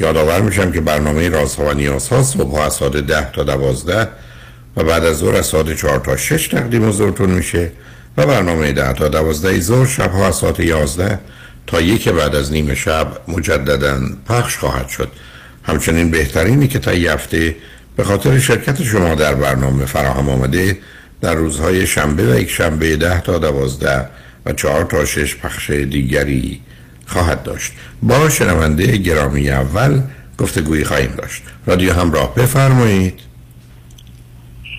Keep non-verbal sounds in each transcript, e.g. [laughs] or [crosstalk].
یادآور میشم که برنامه رازها و نیازها صبح از ساعت 10 تا 12 و بعد از ظهر از ساعت 4 تا 6 تقدیم حضورتون میشه و برنامه 10 تا 12 ظهر شب ها از ساعت 11 تا یک بعد از نیم شب مجددا پخش خواهد شد. همچنین بهترینی که تا هفته به خاطر شرکت شما در برنامه فراهم آمده در روزهای شنبه و یک شنبه 10 تا 12 و 4 تا 6 پخش دیگری خواهد داشت. با شنونده گرامی اول گفتگویی خواهیم داشت. رادیو همراه بفرمایید.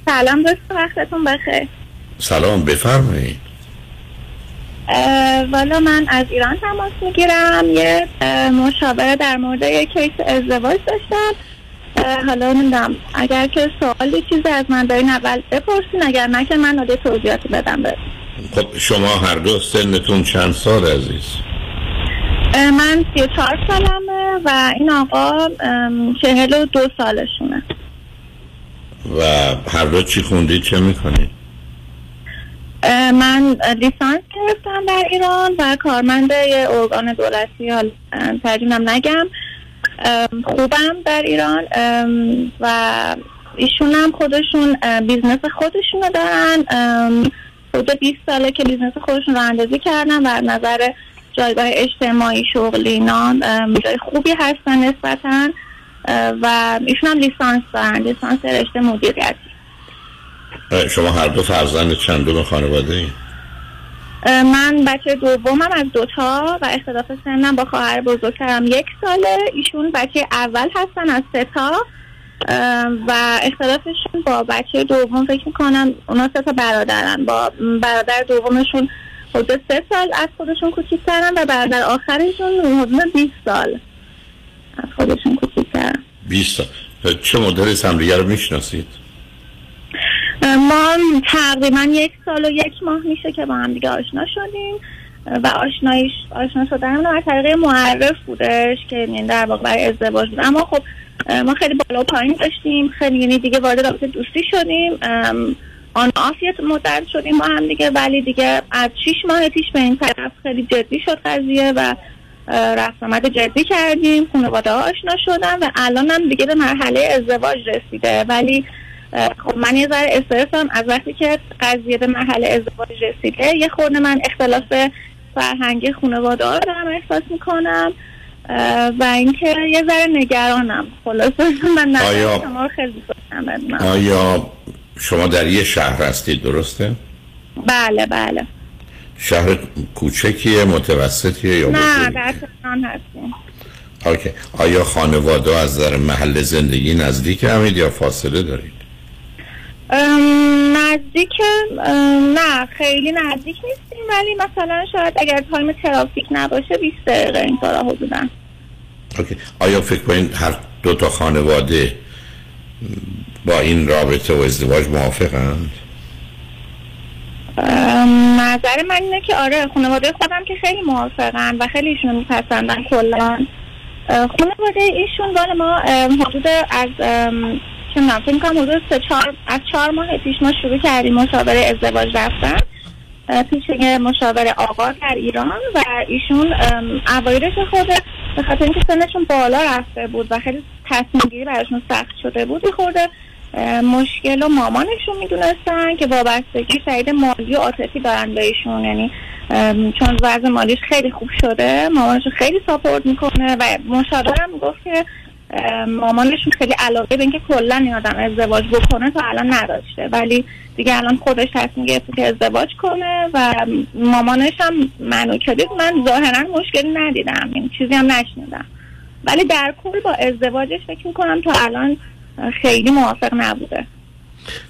سلام دوست وقتتون بخیر. سلام بفرمایید. والا من از ایران تماس می‌گیرم. یه مشاوره در مورد یک کیس ازدواج داشتم. حالا نمی‌دونم اگر که سوالی چیزی از من دارین اول بپرسین اگر نه که من توضیحاتی بدم برد. خب شما هر دو سنتون چند سال عزیز؟ من سی و چهار سالمه و این آقا چهل و دو سالشونه. و هر دو چی خوندید چه می‌کنید من لیسانس گرفتم در ایران و کارمند یه ارگان دولتی حال ترجیمم نگم. خوبم در ایران و ایشون هم خودشون business خودشون رو دارن حدود 20 ساله که business خودشون رو اندازی کردن و نظر جایگاه اجتماعی شغلی اینا جای خوبی هستن نسبتا و ایشون هم لیسانس دارن لیسانس رشته مدیریتی. شما هر دو فرزند چندم خانواده ای؟ من بچه دومم از دوتا و اختلاف سنم با خواهر بزرگترم یک ساله. ایشون بچه اول هستن از سه تا و اختلافشون با بچه دوم فکر می‌کنم اونا سه تا برادرن. با برادر دومشون حدود سه سال از خودشون کوچیکترن و برادر آخرشون حدود 20 سال از خودشون کوچیکترن 20 سال. چه مدل همدیگه رو می‌شناسید؟ ما تقریبا یک سال و یک ماه میشه که با هم دیگه آشنا شدیم و آشنایش آشنا شدن از طریق معرف بودش که یعنی در واقع برای ازدواج بود. اما خب ما خیلی بالا و پایین داشتیم. خیلی یعنی دیگه وارد رابطه دوستی شدیم. آن آفیت مدت شدیم با هم دیگه ولی دیگه از شیش ماه پیش به این طرف خیلی جدی شد قضیه و رفت آمد جدی کردیم خانواده ها آشنا شدن و الان هم دیگه به مرحله ازدواج رسیده. ولی خب من یه ذره استرسم از وقتی که قضیه به مرحله ازدواج رسیده یه خورده من اختلاف فرهنگی خانواده ها دارم احساس می‌کنم و اینکه یه ذره نگرانم. خلاصه من آیا شما خیلی آیا شما در یه شهر هستید درسته؟ بله بله شهر کوچکیه متوسطیه یا نه در تهران هستیم okay. آیا خانواده از در محل زندگی نزدیک همید یا فاصله دارید؟ نزدیک نه خیلی نزدیک نیستیم ولی مثلا شاید اگر time ترافیک نباشه 20 دقیقه این طورا حدودا اوکی. آیا فکر کنید هر دو تا خانواده با این رابطه و ازدواج موافقند؟ نظر من اینه که آره خانواده خودم که خیلی موافقن و خیلی ایشون میپسندن کلا خانواده ایشون بال ما حدود از چه می‌دونم فکر کنم حدود سه چهار از چهار ماه پیش ما شروع کردیم مشاوره ازدواج رفتن پیش مشاوره آقا در ایران و ایشون اوایلش خود به خاطر اینکه سنشون بالا رفته بود و خیلی تصمیم گیری براشون سخت شده بود خورده مشکل و مامانشون می‌دونستن که وابستگی شدید مالی و عاطفی دارن به ایشون یعنی چون وضع مالیش خیلی خوب شده مامانشون خیلی ساپورت می‌کنه و مشاورم گفت که مامانشون خیلی علاقه به اینکه کلا این آدم ازدواج بکنه تا الان نداشته. ولی دیگه الان خودش تصمیم گرفته که ازدواج کنه و مامانش هم منو کردید من ظاهرا مشکلی ندیدم. این چیزی هم نشنیدم. ولی در کل با ازدواجش فکر می‌کنم تا الان خیلی موافق نبوده.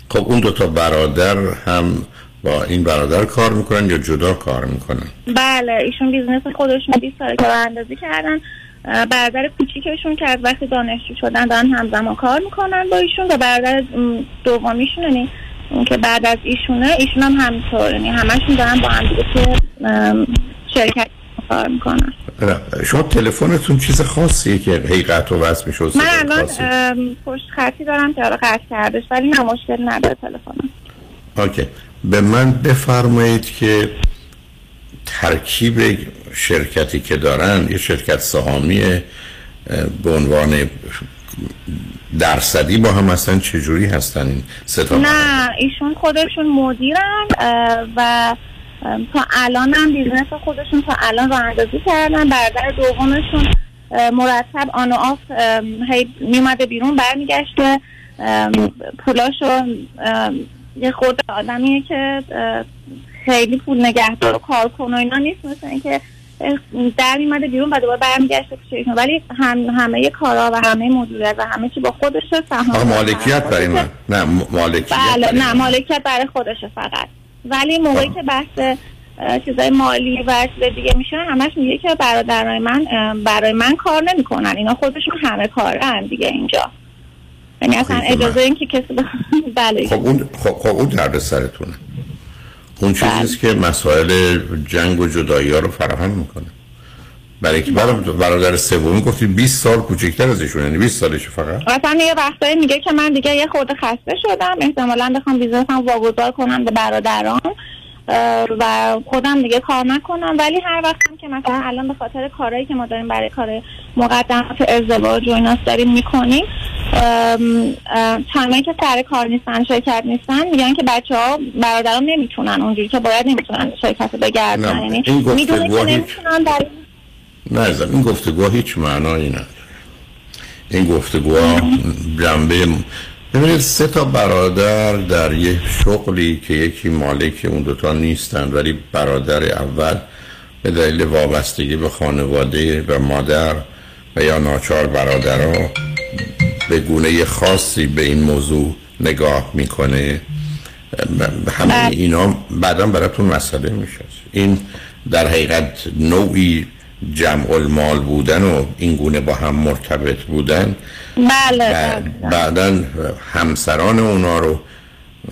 خب اون دوتا برادر هم با این برادر کار می‌کنن یا جدا کار می‌کنن؟ بله ایشون business خودشون 20 ساله که اندازی کردن. برادر کوچیکشون که از وقتی دانشجو شدن دارن همزمان کار می‌کنن با ایشون و برادر دومیشون یعنی اون که بعد از ایشونه ایشون هم همینطور یعنی همشون دارن با هم که شرکت کار می‌کنن. شما تلفنتون چیز خاصیه که حقیقت و وصل میشه من الان پشت خطی دارم که قطع کردش ولی نه مشکل نداره تلفنم اوکی. به من بفرمایید که ترکیب شرکتی که دارن یه شرکت سهامی به عنوان درصدی با هم هستن چجوری هستن این ستا نه ایشون خودشون مدیرن و تا الان هم business خودشون تا الان راه اندازی کردن. برادر دومشون مرتب on and off هی میومده بیرون برمیگشته. پولاشو یه خود آدمیه که خیلی پول نگهدار و کار کن و اینا نیست. مثل اینکه در میمده بیرون و دوباره برمیگشته پیششون ولی هم همه کارا و همه مدیریت و همه چی با خودشه سهام مالکیت برای من. نه مالکیت بله نه مالکیت برای خودشه فقط. ولی موقعی که بحث چیزای مالی و چیز دیگه میشه همش میگه که برادرای من برای من کار نمی‌کنن. اینا خودشون همه کارن دیگه اینجا. یعنی اصلا اجازه این که کسی [laughs] بله. خب اون خب, خب اون درد سرتونه اون چیزیست بله. که مسائل جنگ و جدایی ها رو فراهم می‌کنه. برای. برادر سومی گفتی 20 سال کوچکتر از ایشون یعنی 20 سالش فقط. مثلا یه وقتایی میگه که من دیگه یه خورده خسته شدم. احتمالاً بخوام بیزنسم واگذار کنم به برادران و خودم دیگه کار نکنم. ولی هر وقتم که مثلا الان به خاطر کارهایی که ما داریم برای کار مقدمات ازدواج و ایناس داریم می‌کنیم چندمایی که سر کار نیستن شرکت نیستن میگن که بچه ها برادران نمی‌تونن اونجوری که باید نمی‌تونن شرکت بگردن. یعنی می‌دونه که نمی‌تونن در نه این گفتگوها هیچ معنایی نداره این گفتگوها جنبه ببینید سه تا برادر در یه شغلی که یکی مالک اون دوتا نیستن ولی برادر اول به دلیل وابستگی به خانواده و مادر و یا ناچار برادرها به گونه خاصی به این موضوع نگاه می‌کنه همه. اینا بعدا براتون مسئله میشه این در حقیقت نوعی جمع المال بودن و این گونه با هم مرتبط بودن بله, بله. بعدا همسران اونا رو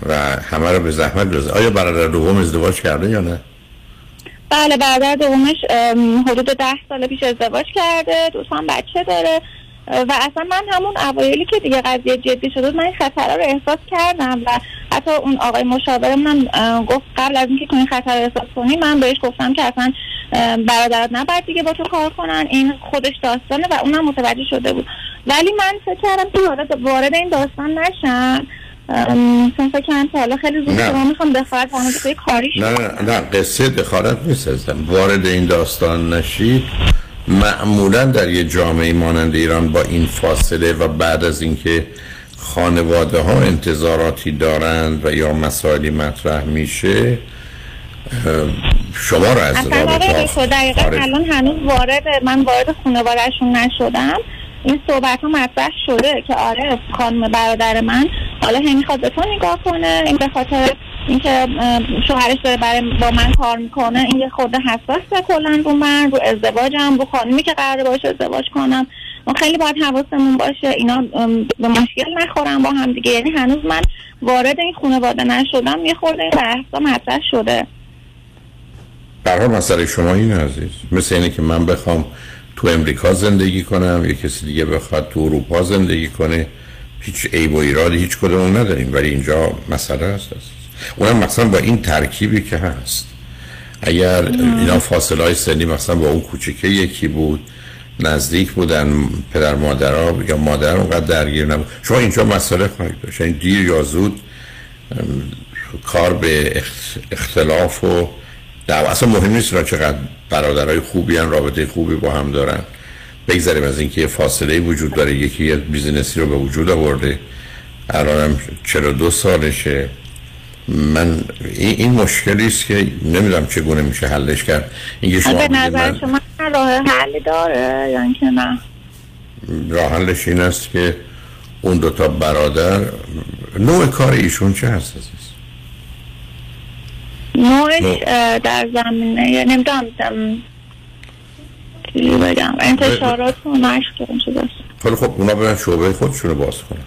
و همه رو به زحمت بزن آیا برادر دوم ازدواج کرده یا نه؟ بله برادر دومش حدود ده سال پیش ازدواج کرده دو هم بچه داره و اصلا من همون اوایلی که دیگه قضیه جدی شد من این خطر رو احساس کردم و حتی اون آقای مشاور من گفت قبل از اینکه این خطر رو احساس کنی من بهش گفتم که اصلا برادرت نباید دیگه با تو کار کنن این خودش داستانه و اونم متوجه شده بود. ولی من فکر کردم که وارد وارد این داستان نشن چون فکر کنم حالا خیلی زود شما می‌خوام دخالت کنم کاری نه نه نه قصه دخالت نیست وارد این داستان نشید معمولا در یه جامعه مانند ایران با این فاصله و بعد از اینکه خانواده ها انتظاراتی دارند و یا مسائلی مطرح میشه شما رو از رابطه دقیقا الان هنوز وارد من وارد خانوادهشون نشدم. این صحبت ها مطرح شده که آره خانم برادر من حالا هم می‌خواد به تو نگاه کنه این به خاطر اینکه شوهرش داره برای با من کار می‌کنه این یه خورده حساسه کلا رو من رو ازدواجم رو خانمی که قراره باش ازدواج کنم. ما خیلی باید حواسمون باشه. اینا به مشکل نخورم با هم دیگه. یعنی هنوز من وارد این خانواده نشدم یه خورده این بحثا مطرح شده. برای مسئله شما این عزیز. مثل اینه که من بخوام تو امریکا زندگی کنم یا کسی دیگه بخواد تو اروپا زندگی کنه. هیچ عیب و ایرادی هیچ کدوم نداریم ولی اینجا مسئله هست. اونم مثلا با این ترکیبی که هست. اگر اینا فاصله های سنی مثلا با اون کوچکه یکی بود نزدیک بودن پدر مادرها یا مادر اونقدر درگیر نبود. شما اینجا مسئله خواهید داشت. این دیر یا زود کار به اختلاف و در اصلا مهم نیست را چقدر برادرای خوبی هم رابطه خوبی با هم دارن. بگذاریم از اینکه فاصله وجود داره. یکی یه بیزینسی رو به وجود آورده. الانم 42 سالشه. من این مشکلی است که نمی‌دونم چگونه میشه حلش کرد. اینکه شما به نظر من... شما راه حلی داره؟ یا اینکه نه؟ راه حلش این است که اون دوتا برادر نوع کار ایشون چه هست عزیز نوعش در زمینه نمی‌دونم بگم. انتشارات نشر شده خیلی خب اونا برن شعبه خودشونو باز کنن.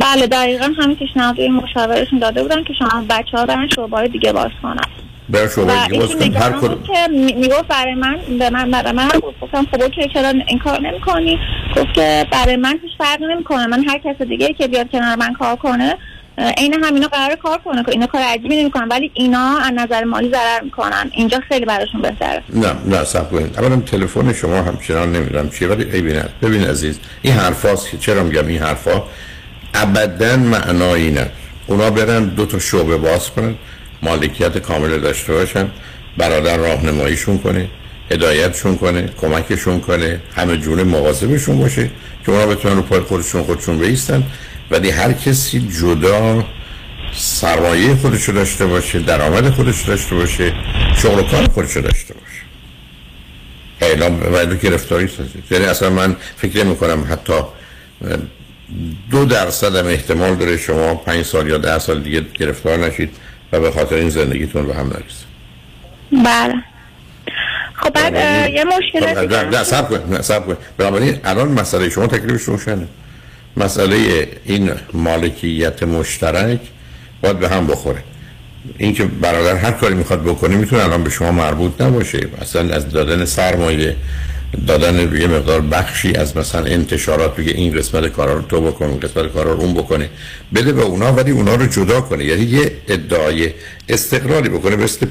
بله دقیقا همین پیشنهاد مشاورشون داده بودن که شما بچه ها برن شعبه دیگه باز کنن. برای شعبه دیگه باز کنن. هر کدوم. که می‌گفت برای من به من برای من گفتم خب که چرا این کار نمی‌کنی؟ گفت که برای من هیچ فرق نمی‌کنه. من هر کس دیگه که بیاد کنار من کار کنه عین همینا قرار کار کنه که اینا کار عجیبی نمی‌کنن ولی اینا از نظر مالی ضرر می‌کنن. اینجا خیلی براشون بهتره. نه نه صبر کنید. اولا تلفن شما همچنان نمی‌دونم چیه ولی ای ببین ببین عزیز این حرفاست که چرا میگم این حرفا؟ ابدا معنایی نه. اونا برن دو تا شعبه باز کنن مالکیت کامل داشته باشن برادر راهنماییشون کنه هدایتشون کنه کمکشون کنه همه جونه مواظبشون باشه که اونا بتونن رو پای خودشون خودشون بیستن. ولی هر کسی جدا سرمایه خودشو داشته باشه درآمد خودشو داشته باشه شغل و کار خودشو داشته باشه. اعلام ولی گرفتاری سازید یعنی اصلا من فکر نمی کنم حتی دو درصد هم احتمال داره شما پنج سال یا ده سال دیگه گرفتار نشید و به خاطر این زندگیتون به هم نرسید. بله. خب بعد یه مشکل نه سب کن نه سب کن. بنابراین الان مسئله شما تکلیفش روشنه. مسئله این مالکیت مشترک باید به هم بخوره. اینکه برادر هر کاری می‌خواد بکنه می‌تونه الان به شما مربوط نباشه. اصلا از دادن سرمایه دادن یه مقدار بخشی از مثلا انتشارات بگه این قسمت کارا رو تو بکن این قسمت کارا رو اون بکنه. بده به اونا ولی اونا رو جدا کنه. یعنی یه ادعای استقلالی بکنه. مثل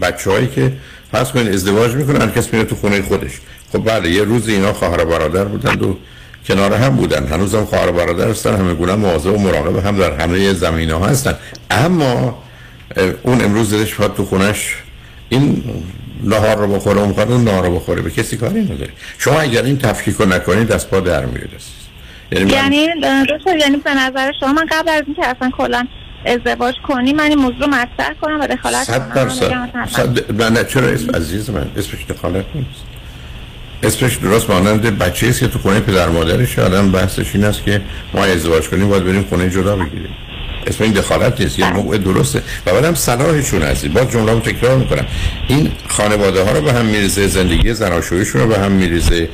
بچه هایی که پس کنید ازدواج می‌کنن هر کس میره تو خونه خودش. خب بله یه روز اینا خواهر برادر بودن و کنار هم بودن. هنوزم خواهر برادر هستن همه گونه مواظب و مراقب هم در همه زمینه ها هستن. اما اون امروز دلش تو خونش این نهار رو بخوره اون اون نهار رو بخوره. به کسی کاری نداره. شما اگر این تفکیک رو نکنید دست پا در میاد یعنی یعنی یعنی به نظر شما من قبل از اینکه اصلا کلا ازدواج کنی من این موضوع مطرح کنم و دخالت کنم. صد نه چرا؟ اسم عزیز من. اسمش دخالت نیست. اسمش درست مانند بچه است که تو خونه پدر مادرش آدم بحثش این است که ما ازدواج کنیم باید بریم خونه جدا بگیریم. اسم این دخالت نیست یه موقع درسته. و بعدم صلاحشون هستی با جمله رو تکرار می‌کنم. این خانواده ها رو به هم میریزه زندگی زناشویشون رو به هم میریزه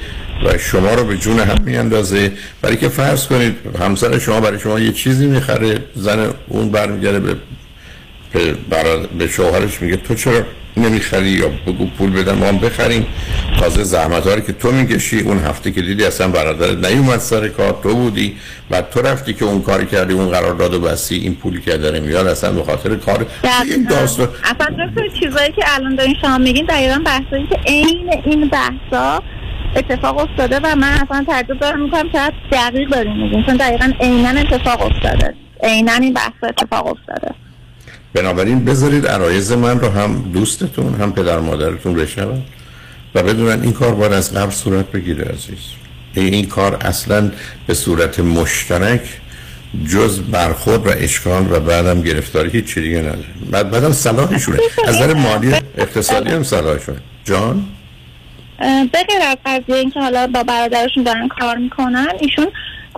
و شما رو به جون هم میاندازه. برای که فرض کنید همسر شما برای شما یه چیزی می‌خره زن اون برمیگرده به به شوهرش میگه تو چرا نمی‌خری یا بگو پول بدن ما هم بخریم. تازه زحمت که تو می‌کشی اون هفته که دیدی اصلا برادر نیومد سر کار تو بودی. و تو رفتی که اون کاری کردی اون قرار داد و بسی این پولی که داره میاد اصلا به خاطر کار. این داستان اصلا چیزایی که الان دارین شما میگین دقیقا بحثایی که عین این بحثا اتفاق افتاده و من اصلا تعجب دارم می‌کنم که دقیق داریم میگین. چون دقیقا عینا اتفاق افتاده. عینا این بحث اتفاق افتاده. بنابراین بذارید عرایز من رو هم دوستتون هم پدر مادرتون بشنون و بدونن این کار باید از قبل صورت بگیره عزیز. این کار اصلا به صورت مشترک جز برخورد و اشکال و بعدم گرفتاری هیچ دیگه نداره. بعد بعدم صلاحشونه از نظر مالی اقتصادی هم صلاحشونه جان؟ بغیر از قضیه اینکه حالا با برادرشون دارن کار می‌کنن ایشون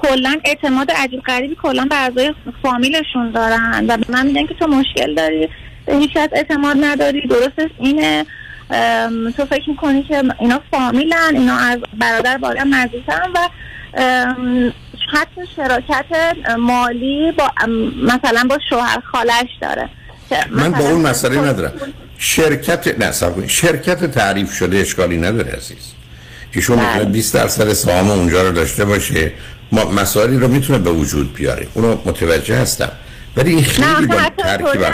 کلا اعتماد عجیب غریبی کلا به اعضای فامیلشون دارن و به من میگن که تو مشکل داری به هیچ اعتماد نداری درست اینه. تو فکر می‌کنی که اینا فامیلن اینا از برادر بالا نزدیکن و حتی شراکت مالی با مثلا با شوهر خالش داره. من با اون مسئله ندارم. شرکت نه شرکت تعریف شده اشکالی نداره عزیز. ایشون می‌تونه 20 درصد سهام اونجا رو داشته باشه. ما مسائلی رو می‌تونه به وجود بیاره. اونو متوجه هستم. ولی این خیلی با ترکیب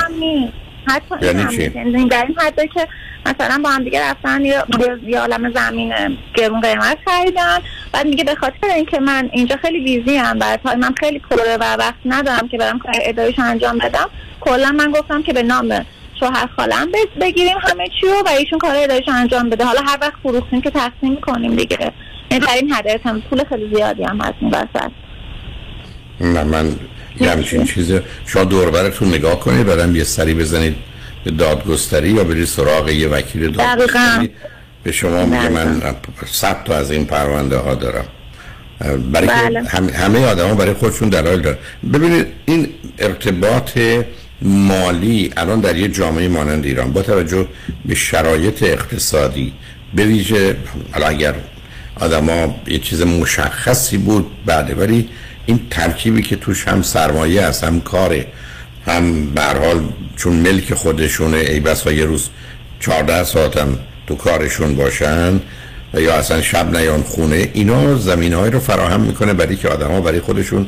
حتی یعنی چی؟ در این حتی که مثلا با هم دیگه رفتن یه عالم زمین گرون قیمت خریدن. بعد میگه به خاطر اینکه من اینجا خیلی بیزی هم بعد من خیلی پره و وقت ندارم که برم کار اداریش انجام بدم. کلا من گفتم که به نام شوهر خالم بگیریم همه چی و ایشون کار اداریش انجام بده. حالا هر وقت فروختیم که تقسیم کنیم دیگه. این حد هم پول خیلی زیادی هم هست این وسط. نه من یه همچین چیزه. شما دوربرتون نگاه کنید بعدم یه سری بزنید به دادگستری یا برید سراغ یه وکیل دادگستری. به شما میگه من صد تا از این پرونده ها دارم. برای بله. همه آدم ها برای خودشون دلایل دارن. ببینید این ارتباط مالی الان در یه جامعه مانند ایران با توجه به شرایط اقتصادی به ویژه اگر آدما یه چیز مشخصی بود بعد ولی این ترکیبی که توش هم سرمایه است هم کاره هم به حال چون ملک خودشونه ای بس و یه روز 14 ساعت هم تو کارشون باشن یا اصلا شب نیان خونه اینا زمین های رو فراهم می‌کنه برای که آدم ها برای خودشون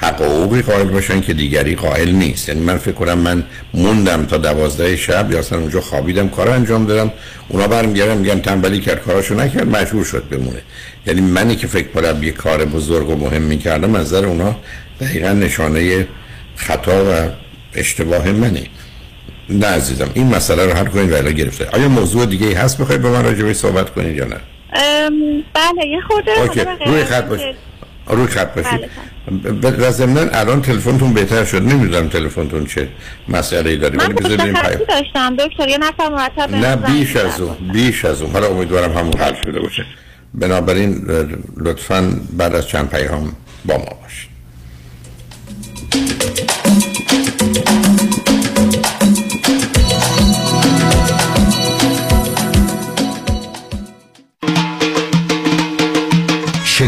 حقوقی قائل باشن که دیگری قائل نیست. یعنی من فکر کنم من موندم تا دوازده شب یا اصلا اونجا خوابیدم کار انجام دادم. اونا برمیگردن میگن تنبلی کرد کاراشو نکرد مجبور شد بمونه. یعنی منی که فکر کنم یه کار بزرگ و مهم می‌کردم از نظر اونا دقیقا نشانه خطا و اشتباه منه نه عزیزم این مسئله رو حل کنید ولی گرفته. آیا موضوع دیگه هست؟ بخواید به من راجع صحبت کنید یا نه؟ بله یه خورده روی خط باشید روی خط باشید. بله الان تلفنتون بهتر شد. نمی‌دونم تلفنتون چه مسئله ای داری من بذاریم داشتم؟ دکتر یه نفر مرتب نه بیش از اون بیش از اون. حالا امیدوارم همون حل شده باشه. بنابراین لطفا بعد از چند پیام با ما باشید.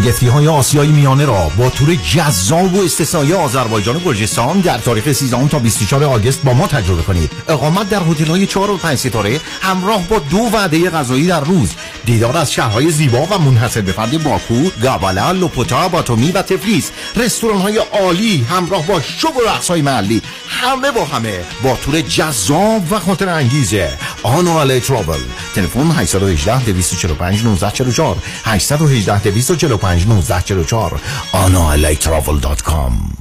شگفتی های آسیای میانه را با تور جذاب و استثنایی آذربایجان و گرجستان در تاریخ 13 تا 24 آگوست با ما تجربه کنید. اقامت در هتل های 4 و 5 ستاره همراه با دو وعده غذایی در روز. دیدار از شهرهای زیبا و منحصر به فرد باکو گابالا لوپوتا باتومی و تفلیس رستوران های عالی همراه با شب و رقص های محلی. همه با همه با تور جذاب و خاطر انگیزه آنواله ترابل. تلفن 818 245 1944 818 245 1944 آنوالیترابل.com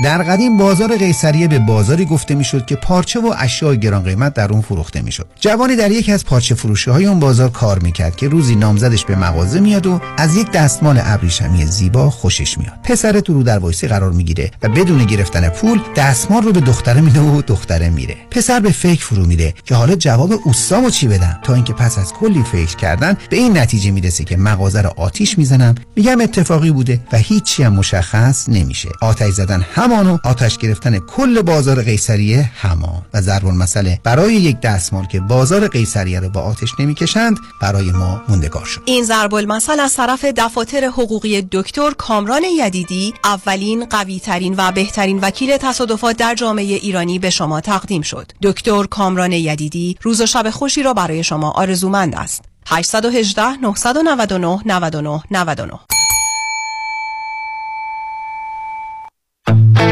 در قدیم بازار قیصریه به بازاری گفته می‌شد که پارچه و اشیاء گران قیمت در اون فروخته می‌شد. جوانی در یکی از پارچه فروشی های اون بازار کار می‌کرد که روزی نامزدش به مغازه میاد و از یک دستمال ابریشمی زیبا خوشش میاد. پسر تو رو در وایسی قرار می‌گیره و بدون گرفتن پول دستمال رو به دختره میده و دختره میره. پسر به فکر فرو میره که حالا جواب اوستامو چی بدم تا اینکه پس از کلی فکر کردن به این نتیجه می‌رسه که مغازه رو آتیش می‌زنم میگم اتفاقی بوده و هیچی هم مشخص نمیشه. آتش زدن هم همان آتش گرفتن کل بازار قیصریه همان. و ضرب المثل برای یک دستمال که بازار قیصریه رو با آتش نمی‌کشند برای ما موندگار شد. این ضرب المثل از طرف دفاتر حقوقی دکتر کامران یدیدی اولین قوی ترین و بهترین وکیل تصادفات در جامعه ایرانی به شما تقدیم شد. دکتر کامران یدیدی روز و شب خوشی را برای شما آرزومند است. 818 999 99 99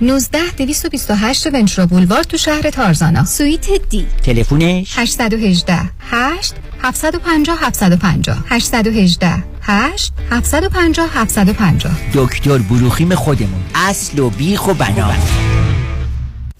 19 228 ونچرو بولوار تو شهر تارزانا. سویت دی. تلفونش؟ 818 8 750 750 818 8 750 750 دکتر بروخیم خودمون. اصل و بیخ و بنا.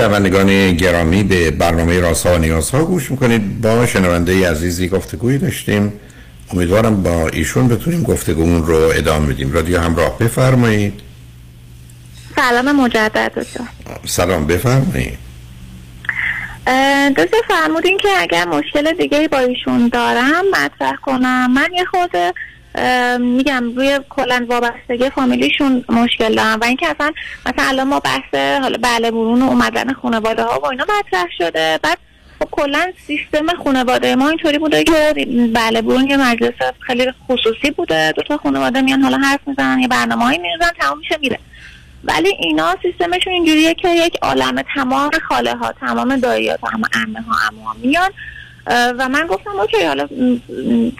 شنوندگان گرامی به برنامه رازها و نیازها گوش می‌کنید. با شنونده عزیزی گفتگویی داشتیم. امیدوارم با ایشون بتونیم گفتگومون رو ادامه بدیم. رادیو همراه بفرمایید. سلام مجدد دکتر. سلام بفرمایید. دکتر فرمودین که اگر مشکل دیگه با ایشون دارم مطرح کنم. من یه خود میگم روی کلا وابستگی فامیلیشون مشکل دارم و اینکه اصلا مثلا الان ما بحث حالا بله برون و اومدن خانواده ها و اینا مطرح شده بعد خب کلا سیستم خانواده ما اینطوری بوده که بله برون یه مجلس خیلی خصوصی بوده دو تا خانواده میان حالا حرف می‌زنن یه برنامه هایی میریزن تمام میشه میره. ولی اینا سیستمشون اینجوریه که یک عالم تمام خاله ها تمام دایی ها تمام عمه ها عمو میان و من گفتم اوکی حالا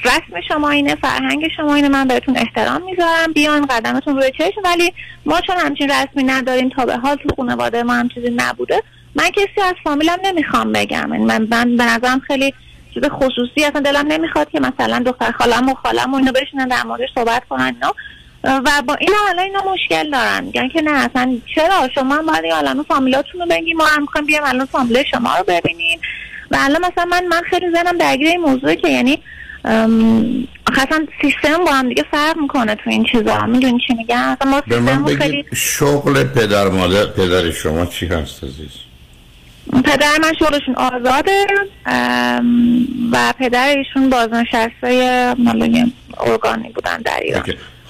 رسم شما اینه فرهنگ شما اینه من بهتون احترام می‌ذارم بیان قدمتون روی چشم. ولی ما چون همچین رسمی نداریم تا به حال تو خانواده ما هم چیزی نبوده من کسی از فامیلم نمی‌خوام بگم. من, من به نظرم خیلی چیز خصوصی اصلا دلم نمی‌خواد که مثلا دختر خالم و خالم و اینو بشینن در موردش صحبت کنن اینا. و با این حالا اینا مشکل دارن. میگن که نه اصلا چرا؟ شما هم باید الان فامیلاتون رو بگیم ما هم می‌خوایم بیام الان فامیل شما رو ببینیم. و الان مثلا من من خیلی زنم درگیر این موضوع که یعنی اصلا سیستم با هم دیگه فرق می‌کنه تو این چیزا. می‌دونی چی میگم؟ اصلا ما به من خیلی... شغل پدر مادر پدر شما چی هست عزیز؟ پدر من شغلشون آزاده و پدر ایشون بازنشسته مالوی ارگانی بودن در ایران.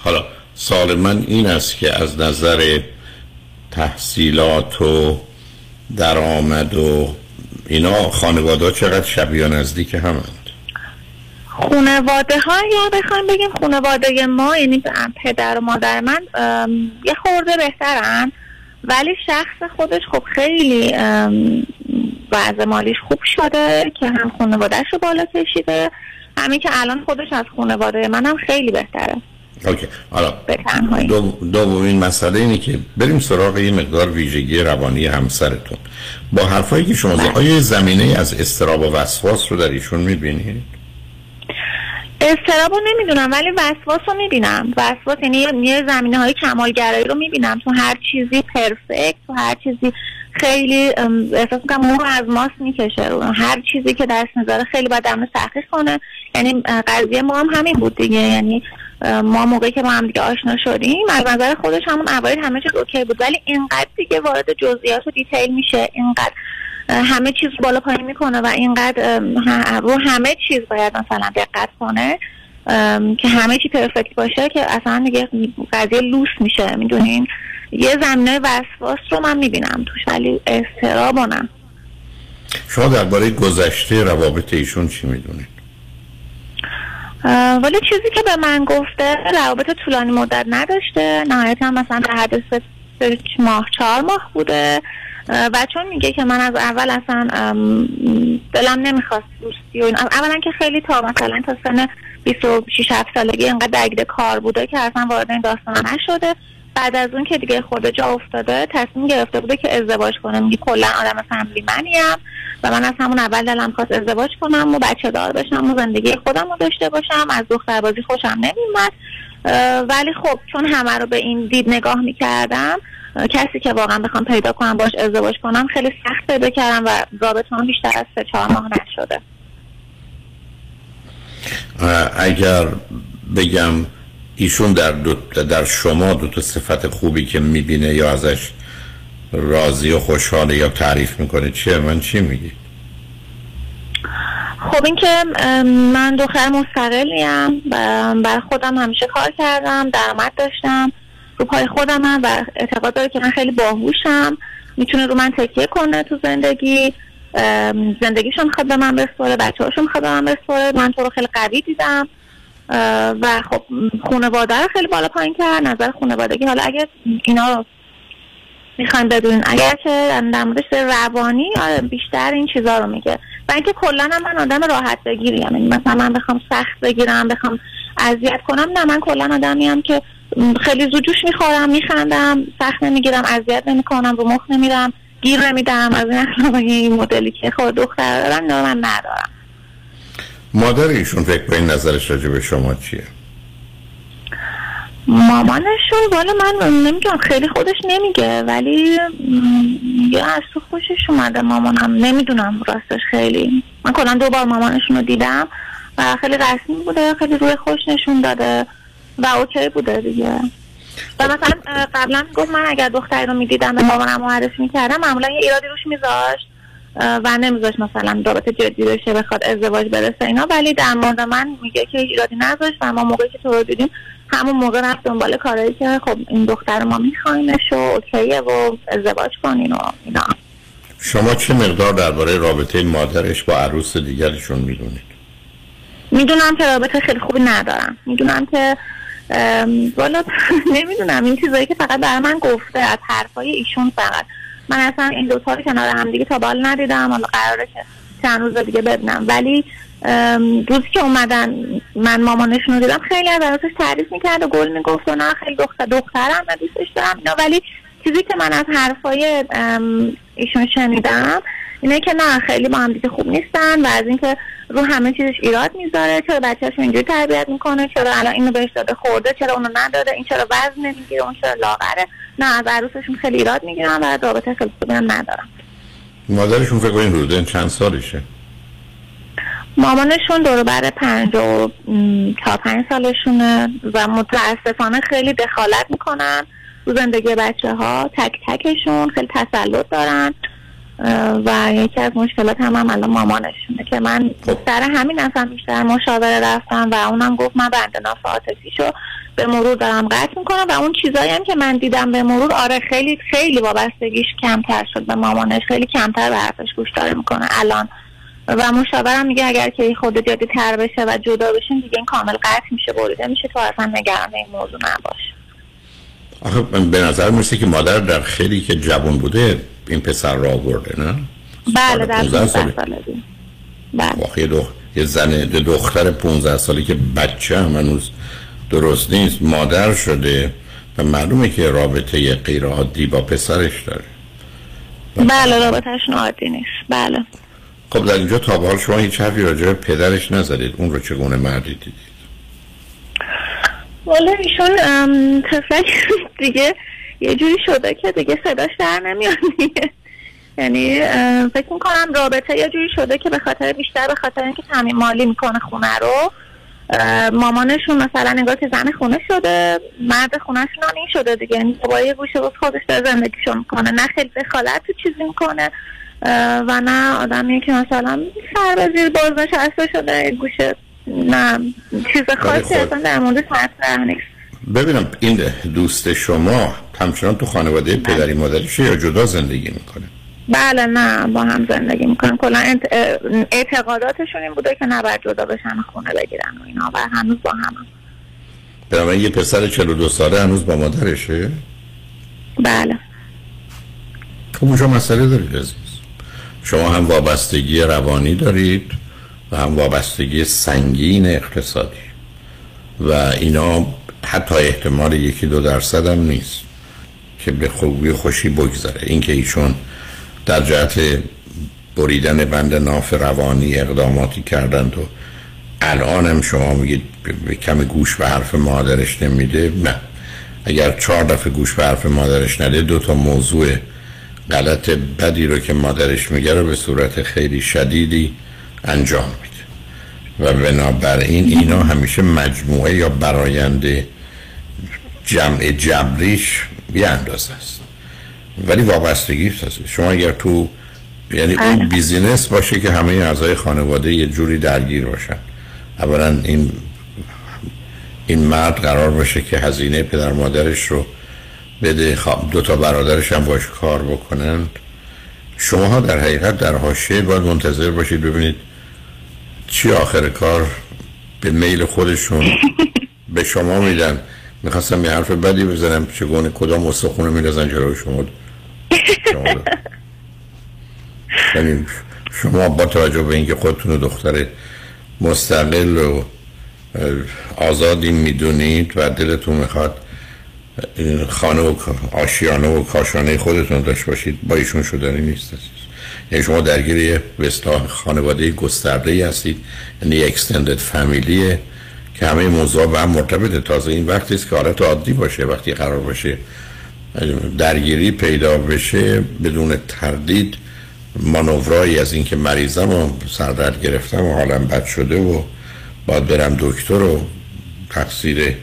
حالا سال من این است که از نظر تحصیلات و درآمد و اینا خانواده چقدر شبیه نزدیک همند؟ خانواده ها؟ یا بخوایم بگیم خانواده ما یعنی پدر و مادر من یه خورده بهترن. ولی شخص خودش خب خیلی وضع مالیش خوب شده که هم خانوادهش رو بالا کشیده. همین که الان خودش از خانواده منم خیلی بهتره. اوکی. حالا دومین مسئله اینه که بریم سراغ یه مقدار ویژگی روانی همسرتون. با حرفایی که شما زدید آیا زمینه از استراب و وسواس رو در ایشون می‌بینید؟ استراب رو نمی‌دونم ولی وسواس رو می‌بینم. وسواس یعنی یه زمینه های کمالگرایی رو می‌بینم. تو هر چیزی پرفکت تو هر چیزی خیلی احساس می‌کنم مو از ماست می‌کشه. هر چیزی که دست می‌ذاره خیلی باید درمون تحقیق کنه. یعنی قضیه ما هم همین بود دیگه. یعنی ما موقعی که ما هم دیگه آشنا شدیم از نظر خودش همون اوایل همه چیز okay بود. ولی اینقدر دیگه وارد جزئیات و detail میشه اینقدر همه چیز بالا پایین می‌کنه و اینقدر رو همه چیز باید مثلا دقت کنه که همه چی perfect باشه که اصلا دیگه قضیه لوس میشه. می‌دونین؟ یه زمینه وسواس رو من می‌بینم توش ولی اضطراب نه. شما درباره گذشته روابط ایشون چی می‌دونید؟ ولی چیزی که به من گفته روابط طولانی مدت نداشته. نهایتا مثلا در حد سه ماه چهار ماه بوده. و چون میگه که من از اول اصلا دلم نمی‌خواست دوستی و اولا که خیلی تا مثلا تا سن 26 7 سالگی انقدر درگیر کار بوده که اصلا وارد این داستان نشده. بعد از اون که دیگه خود جا افتاده تصمیم گرفته بوده که ازدواج کنه. میگه کلا آدم فامیلی منیم و من از همون اول دلم خواست ازدواج کنم و بچه دار بشم و زندگی خودم رو داشته باشم. از دختربازی خوشم نمیومد ولی خب چون همه رو به این دید نگاه می‌کردم کسی که واقعا بخوام پیدا کنم باش ازدواج کنم خیلی سخت پیدا کردم و رابطه بیشتر از سه چهار ماه نشده. اگر بگم ایشون در, دو در شما دو تا صفت خوبی که می‌بینه یا ازش راضی و خوشحاله یا تعریف می‌کنه چیه؟ من چی میگی؟ خب این که من دختر مستقلیم بر خودم همیشه کار کردم درآمد داشتم رو پای خودم و اعتقاد داره که من خیلی باهوشم. می‌تونه رو من تکیه کنه تو زندگی. زندگیشون می‌خواد به من بسپاره بچه هاشون می‌خواد به من بسپاره. من تو رو خیلی قوی دیدم. و خب خانواده رو خیلی بالا پایین کرد نظر خانوادگی حالا اگر اینا می‌خوایم بدونین اگر که در موردش روانی بیشتر این چیزا رو میگه. و اینکه کلا من آدم راحت بگیریم. یعنی مثلا من بخوام سخت بگیرم بخوام اذیت کنم نه من کلا آدمی هم که خیلی زود جوش می‌خورم میخندم سخت نمی‌گیرم اذیت نمی‌کنم رو مخ نمیرم گیر نمیدم از این اخلاقی مدلی که خود دختر دارن من ندارم. مادر ایشون فکر این نظرش راجع به شما چیه؟ مامانشون والا من نمیگم خیلی خودش نمیگه ولی یه از تو خوشش اومده مامانم نمی‌دونم راستش خیلی. من کلا دو بار مامانشون رو دیدم و خیلی رسمی بوده خیلی روی خوش نشون داده و اوکی بوده دیگه. و مثلا قبلا گفت من اگر دختری رو می‌دیدم به مامانم معرفی می‌کردم معمولا یه ایرادی روش میذاشت. و نمیذاش مثلا رابطه جدی بشه بخواد ازدواج برسه اینا. ولی در مورد من میگه که ایرادی نذاشت و ما موقعی که تو رو دیدیم همون موقع رفت دنبال کارایی که خب این دختر ما میخواینش و اوکیه و ازدواج کنین و اینا. شما چه مقدار درباره رابطه مادرش با عروس دیگرشون می‌دونید؟ می‌دونم که رابطه خیلی خوبی ندارم. می‌دونم که والا [laughs] نمی‌دونم. این چیزایی که فقط برای من گفته از حرفای ایشون فقط. من اصلا این دو سال کنار هم دیگه تا بال ندیدم. حالا قراره چند روز دیگه ببینم ولی روزی که اومدن من مامانشون رو دیدم خیلی از ازش تعریف می‌کرد و گل می‌گفت و نه خیلی دختر دخترم و دوستش دارم اینا. ولی چیزی که من از حرفای ایشون شنیدم اینه که نه خیلی با هم دیگه خوب نیستن و از اینکه رو همه چیزش ایراد می‌ذاره. چرا بچهش اینجوری تربیت می‌کنه؟ چرا الان اینو بهش داده خورده؟ چرا اونو نداده؟ این چرا وزن نمی‌گیره؟ اون چرا لاغره؟ نه از عروسشون خیلی ایراد می‌گیرن و رابطه خیلی خوبی هم ندارم مادرشون فکر کنین روده چند سالشه؟ مامانشون دور بر پنج و تا پنج سالشونه و متاسفانه خیلی دخالت می‌کنن تو زندگی بچه ها تک تکشون خیلی تسلط دارن و یکی از مشکلات هم, هم الان مامانشونه که من سر همین اصلا بیشتر مشاوره رفتم و اونم گفت من بند ناف شو به مرور دارم قطع می‌کنم و اون چیزایی هم که من دیدم به مرور آره خیلی خیلی وابستگیش کمتر شد به مامانش خیلی کمتر به حرفش گوش داره می‌کنه الان. و مشاورم میگه اگر که خود جدی تر بشه و جدا بشین دیگه این کامل قطع میشه بریده میشه تو اصلا نگران این موضوع نباش. آخه به نظر می‌رسه که مادر در خیلی که جوان بوده این پسر را آورده نه؟ بله در 15 ساله. بله. یه زن دختر 15 سالی که بچه هم هنوز درست نیست مادر شده و معلومه که رابطه غیر عادی با پسرش داره. بله رابطهشون عادی نیست. بله. خب در اینجا تا حال شما هیچ حرفی راجع پدرش نزدید. اون رو چگونه مردی دیدید؟ والا ایشون [laughs] دیگه یه جوری شده که دیگه صداش در نمیاد یعنی فکر می‌کنم رابطه یه جوری شده که به خاطر بیشتر به خاطر اینکه تامین مالی می‌کنه خونه رو مامانشون مثلا انگار که زن خونه شده مرد خونهشون این شده دیگه. یعنی با یه گوشه بود خودش داره زندگیشون می‌کنه. نه خیلی دخالت تو چیزی می‌کنه و نه آدمی که مثلا سر به زیر باز نشسته شده گوشه نه چیز خاصی اصلا در مورد نیست. ببینم این دوست شما همچنان تو خانواده پدری مادریشه یا جدا زندگی می‌کنه؟ بله نه با هم زندگی می‌کنن کلا اعتقاداتشون این بوده که نباید جدا بشن خونه بگیرن و اینا و هنوز با هم. بنابراین یه پسر 42 ساله هنوز با مادرشه؟ بله. خب اونجا مسئله دارید عزیز. شما هم وابستگی روانی دارید و هم وابستگی سنگین اقتصادی. و اینا حتی احتمال یکی دو درصد هم نیست که به خوبی خوشی بگذره. اینکه ایشون در جهت بریدن بند ناف روانی اقداماتی کردند و الان هم شما میگید به کم گوش به حرف مادرش نمیده؟ نه. اگر چهار دفعه گوش به حرف مادرش نده دو تا موضوع غلط بدی رو که مادرش میگه رو به صورت خیلی شدیدی انجام میده. و بنابراین اینا همیشه مجموعه یا براینده جمع جبریش یه اندازه است. ولی وابستگی هست شما اگر تو یعنی اون بله. بیزینس باشه که همه اعضای خانواده یه جوری درگیر باشن اولا این این مرد قرار باشه که هزینه پدر مادرش رو بده دو تا برادرش هم باش کار بکنن شما در حقیقت در حاشیه باید منتظر باشید ببینید چی آخر کار به میل خودشون به شما میدن می‌خواستم یه حرف بدی بزنم چگونه کدام استخونه میرزن جلوی شما. یعنی شما با توجه به اینکه خودتون دختر مستقل و آزادی می‌دونید و دلتون می‌خواد خانه و آشیانه و کاشانه خودتون داشت باشید با ایشون شدنی نیست یعنی شما درگیر یه اصطلاح خانواده گسترده هستید یعنی اکستندد فامیلیه که همه موضوع به هم مرتبطه. تازه این وقتی است که حالت عادی باشه وقتی قرار باشه درگیری پیدا بشه بدون تردید مانورایی از اینکه مریضم و سردرد گرفتم و حالم بد شده و باید برم دکتر و تقصیر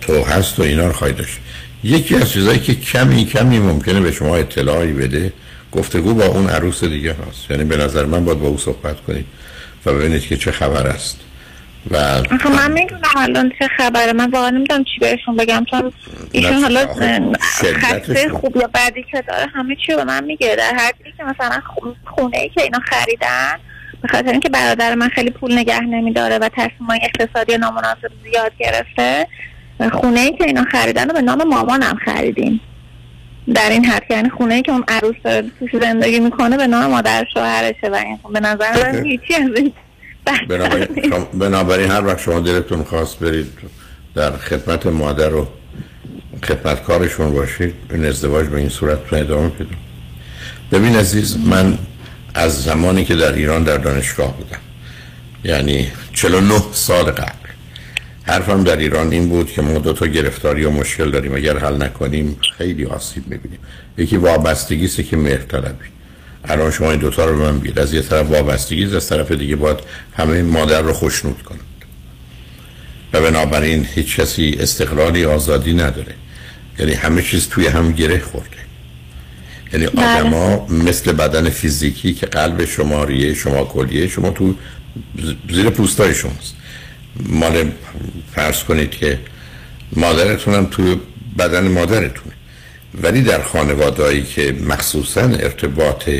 تو هست و اینا رو خواهی داشت. یکی از چیزایی که کمی کمی ممکنه به شما اطلاعی بده گفتگو با اون عروس دیگه هست. یعنی به نظر من باید با او صحبت کنید و ببینید که چه خبر است. و آخه من می‌دونم الان چه خبره. من واقعا نمی‌دونم چی بهشون بگم چون ایشون حالا خسته خوب. یا بدی که داره همه چی رو به من میگه. در حدی که مثلا خونه ای که اینا خریدن به خاطر اینکه برادر من خیلی پول نگه نمیداره و تصمیمای اقتصادی نامناسب زیاد گرفته خونه ای که اینا خریدن رو به نام مامانم خریدیم. در این حد یعنی خونه ای که اون عروس داره توش زندگی می‌کنه به نام مادر شوهرشه و این. به نظر من هیچی از این بنابراین, شما- [laughs] بنابراین هر وقت شما دلتون خواست برید در خدمت مادر و خدمتکارشون باشید این ازدواج به این صورت ادامه پیدا ببین عزیز من از زمانی که در ایران در دانشگاه بودم یعنی 49 سال قبل حرفم در ایران این بود که ما دو تا گرفتاری و مشکل داریم اگر حل نکنیم خیلی آسیب می‌بینیم. یکی وابستگی است که مهرطلبی. الان شما این دوتا رو به من بگید. از یه طرف وابستگی از طرف دیگه باید همه مادر رو خوشنود کنند و بنابراین هیچ کسی استقلالی آزادی نداره. یعنی همه چیز توی هم گره خورده. یعنی بله. آدما مثل بدن فیزیکی که قلب شما ریه شما کلیه شما تو زیر پوستای شماست. مال فرض کنید که مادرتون هم توی بدن مادرتونه. ولی در خانوادهایی که مخصوصا ارتباط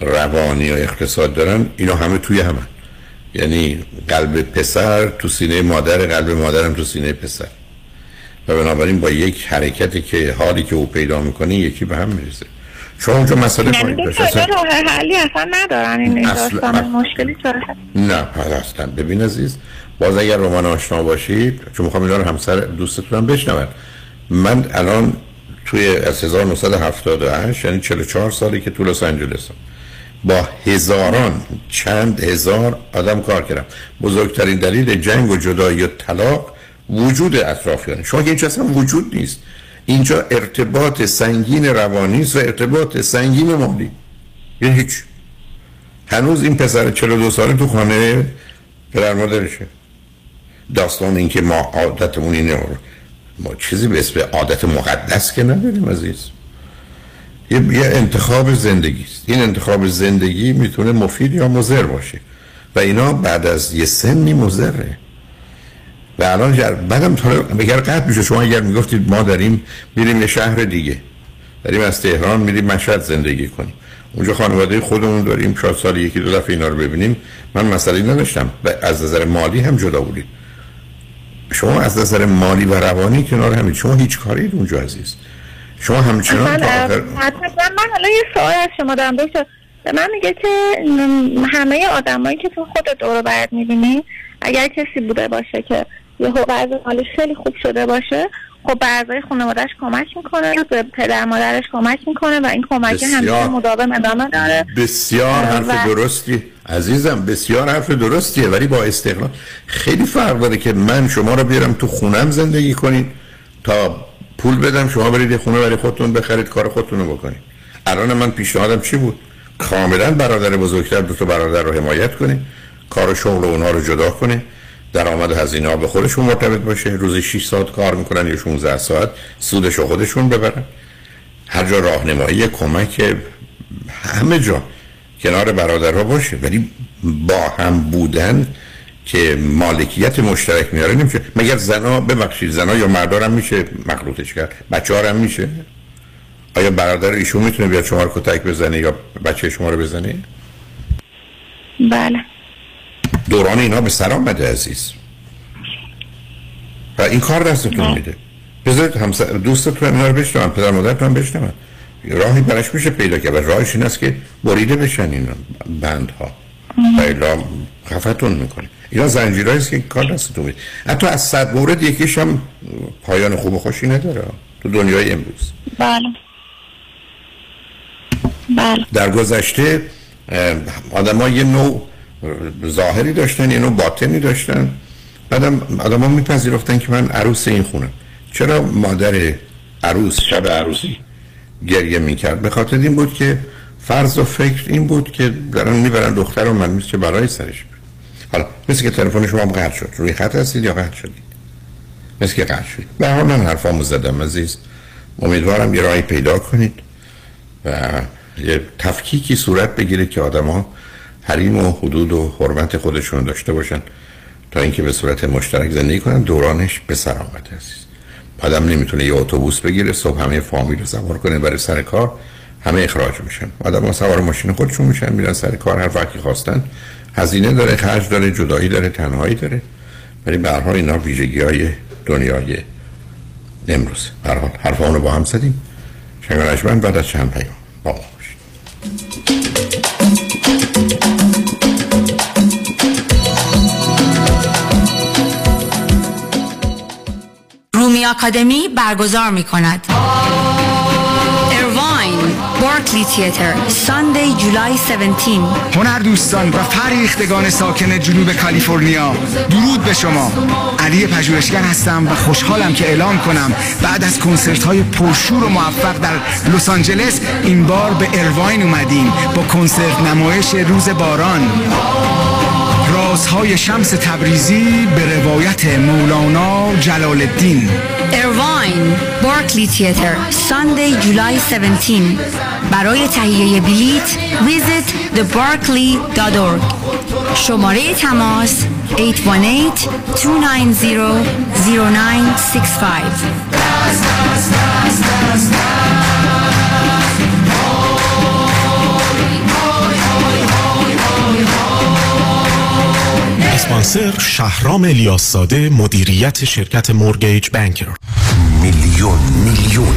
روانی و اقتصاد دارن اینا همه توی همن. یعنی قلب پسر تو سینه مادر قلب مادرم تو سینه پسر. و بنابراین با یک حرکتی که حالی که او پیدا می‌کنه یکی به هم می‌رسه شما اونجا مسئله این باشه اصلا- راه حلی اصلا ندارن این اصلا- مشکلی نه اصلا. ببین عزیز باز اگر من آشنا باشید چون می‌خوام اینا رو همسر دوستتونم بشنون من الان توی از 1978 یعنی 44 سالی که تو لس آنجلسم با هزاران چند هزار آدم کار کردم. بزرگترین دلیل جنگ و جدایی و طلاق وجود اطرافیانه. شما که اینجا اصلا وجود نیست. اینجا ارتباط سنگین روانی و ارتباط سنگین مالی. یعنی هیچ. هنوز این پسر 42 ساله تو خانه پدر مادرشه. داستان این که ما عادتمون اینه ما چیزی به اسم عادت مقدس که نداریم عزیز. یه, انتخاب زندگی است. این انتخاب زندگی می‌تونه مفید یا مضر باشه. و اینا بعد از یه سنی مضره. و الان جر... بعدم تا بگر قطع میشه. شما اگر می‌گفتید ما داریم میریم یه شهر دیگه. داریم از تهران میریم مشهد زندگی کنیم. اونجا خانواده خودمون داریم. شاید سال یکی دو دفعه اینا رو ببینیم. من مسئله نداشتم. و از نظر مالی هم جدا بودید. شما از نظر مالی و روانی کنار همین شما هیچ کارید اونجا عزیز. شما همچنان تا آخر من حالا یه سوال از شما دارم. دکتر به من میگه که همه آدمایی که تو خود دور برد می‌بینی اگر کسی بوده باشه که یه وضع مالش خیلی خوب شده باشه خب به اعضای خانوادهش کمک می‌کنه به پدر مادرش کمک می‌کنه و این کمک. همیشه مداوم ادامه داره. بسیار حرف و- درستی. عزیزم بسیار حرف درستیه ولی با استقلال. خیلی فرق داره که من شما رو بیارم تو خونم زندگی کنید تا پول بدم شما برید یه خونه برای خودتون بخرید کار خودتون رو بکنید الان من پیشنهادم چی بود؟ کاملا برادر بزرگتر دو تا برادر رو حمایت کنید کار و شغل اونها رو جدا کنید درآمد هزینه ها به خودشون مرتبط باشه. روزی 6 ساعت کار می‌کنن یا 16 ساعت سودش خودشون ببرن. هر جا راهنمایی کمک همه جا کنار برادرها باشه. ولی با هم بودن که مالکیت مشترک میاره نمیشه. مگر زنا ببخشید زنا یا مردار هم میشه مخلوطش کرد؟ بچه هم میشه؟ آیا برادر ایشون می‌تونه بیاد شما رو کتک بزنه یا بچه شما رو بزنه؟ بله. دوران اینا به سر آمده عزیز. و این کار دستتون میده. بذارید همسر دوستتون اینا رو بشنون پدر مادرتون هم بشنون. راهی برش میشه پیدا کرد و راهش این است که بریده بشن این بندها. و الا خفتون می‌کنه. اینا زنجیرهایی است که کار دستتون میده. حتی از صد مورد یکیش هم پایان خوب و خوشی نداره تو دنیای امروز. بله. بله. در گذشته آدم ها یه نوع ظاهری داشتن یه نوع باطنی داشتن. بعدم آدم ها میپذیرفتن که من عروس این خونم چرا مادر عروس شب عروسی. گریه می‌کرد؟ به خاطر این بود که فرض و فکر این بود که دارن می‌برن دختر رو من که برای سرش بره. حالا مثل که تلفن شما هم قطع شد. روی خط هستید یا قطع شدید؟ مثل که قطع شدید به حال من حرفامو زدم عزیز. امیدوارم یه راهی پیدا کنید و یه تفکیکی صورت بگیره که آدما حریم و حدود و حرمت خودشون داشته باشن تا اینکه به صورت مشترک زندگی کنن. دورانش به سر آمده عزیز. آدم نمی‌تونه یه اتوبوس بگیره صبح همه فامیل رو سوار کنه برای سر کار همه اخراج میشن. آدم سوار ماشین خودشون میشن میرن سر کار هر وقتی خواستن. هزینه داره خرج داره جدایی داره تنهایی داره. ولی به هر اینا ویژگی های دنیای امروز. هر حال حرفامون رو با هم زدیم. شنگانشمن بعد از چند پیام. با ما آکادمی برگزار می کند ارواین بارکلی تیتر ساندی جولای 17 هنر دوستان و فریختگان ساکن جنوب کالیفرنیا درود به شما. علی پژوهشگر هستم و خوشحالم که اعلام کنم بعد از کنسرت های پرشور و موفق در لس آنجلس این بار به ارواین اومدیم با کنسرت نمایش روز باران. رازهای شمس تبریزی به روایت مولانا جلال الدین ارواین بارکلی تیتر ساندی جولای 17 برای تهیه بلیت visit thebarclay.org شماره تماس 818-290-0965 اسپانسر شهرام الیاس مدیریت شرکت مورگیج بانکر میلیون میلیون.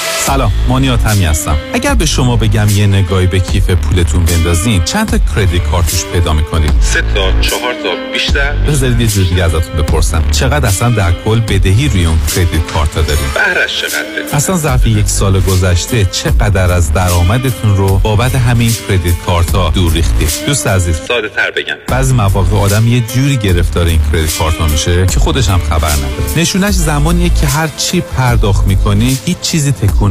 سلام مانیات همی هستم. اگر به شما بگم یه نگاهی به کیف پولتون بندازین چند تا کردیت کارتوش پیدا می‌کنید سه تا چهار تا بیشتر؟ بذارید یه جور دیگه ازتون بپرسم. چقدر اصلا در کل بدهی روی اون کردیت کارت دارید بهرش چقدره؟ اصلا ظرف یک سال گذشته چقدر از درآمدتون رو بابت همین کردیت کارت ها دور ریختید دوست عزیز. ساده تر بگم. بعضی مواقع آدم یه جوری گرفتار این کردیت کارت ها میشه که خودش هم خبر نداره. نشونش زمانیه که هر چی پرداخت می‌کنی هیچ چیزی تکون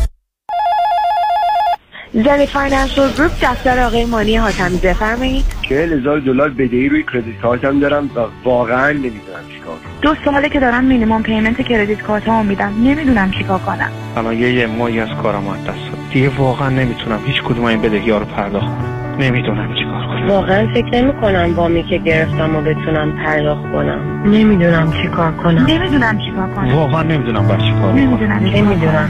زنی Financial Group دفتر آقای مانی حاتمی بفرمایید. چهل هزار دلار بدهی روی credit card م دارم و واقعا نمی‌دونم چیکار دو ساله که دارم مینیمم پیمنت کردیت کارتمو میدم نمی‌دونم چیکار کنم. الان یه یه ماهی از کارم از دست داد. دیگه واقعا نمی‌تونم هیچ کدوم این بدهی ها رو پرداخت کنم. نمی‌دونم چیکار کنم. واقعا فکر نمی کنم وامی که گرفتم و بتونم پرداخت کنم. نمی‌دونم چی کار کنم. نمی‌دونم چیکار کنم. واقعا نمی‌دونم بر چی کار نمی‌دونم نمی‌دونم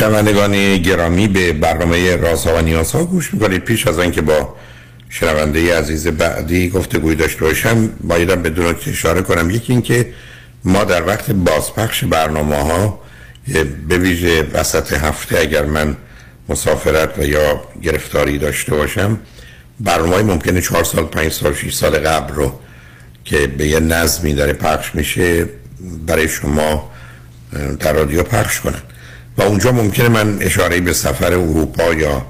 شنوندگان گرامی به برنامه رازها و نیازها گوش می‌کنید. پیش از آنکه با شنونده عزیز بعدی گفتگوی داشته باشم بایدم بدون اشاره کنم. یکی اینکه ما در وقت بازپخش برنامه ها به ویژه وسط هفته اگر من مسافرت و یا گرفتاری داشته باشم برنامه های ممکنه چهار سال پنج سال شیش سال قبل رو که به یه نظمی داره پخش میشه برای شما در رادیو پخش کنن. و اونجا ممکنه من اشاره به سفر اروپا یا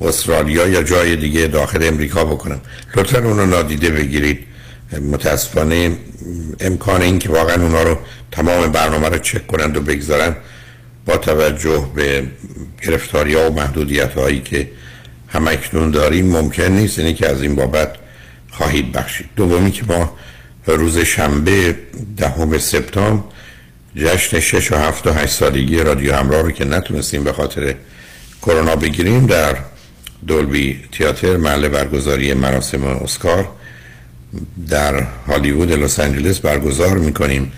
استرالیا یا جای دیگه داخل امریکا بکنم. لطفا اونو نادیده بگیرید. متاسفانه امکان این که واقعا اونا رو تمام برنامه رو چک کنند و بگذارن با توجه به گرفتاری و محدودیت هایی که همکنون داریم ممکن نیست. اینه که از این بابت خواهید بخشید. دومی که ما روز شنبه دهم سپتامبر جشن 6 و 7 و 8 سالگی رادیو همراه رو که نتونستیم به خاطر کرونا بگیریم در دولبی تیاتر محل برگزاری مراسم اسکار در هالیوود لس آنجلس برگزار می‌کنیم.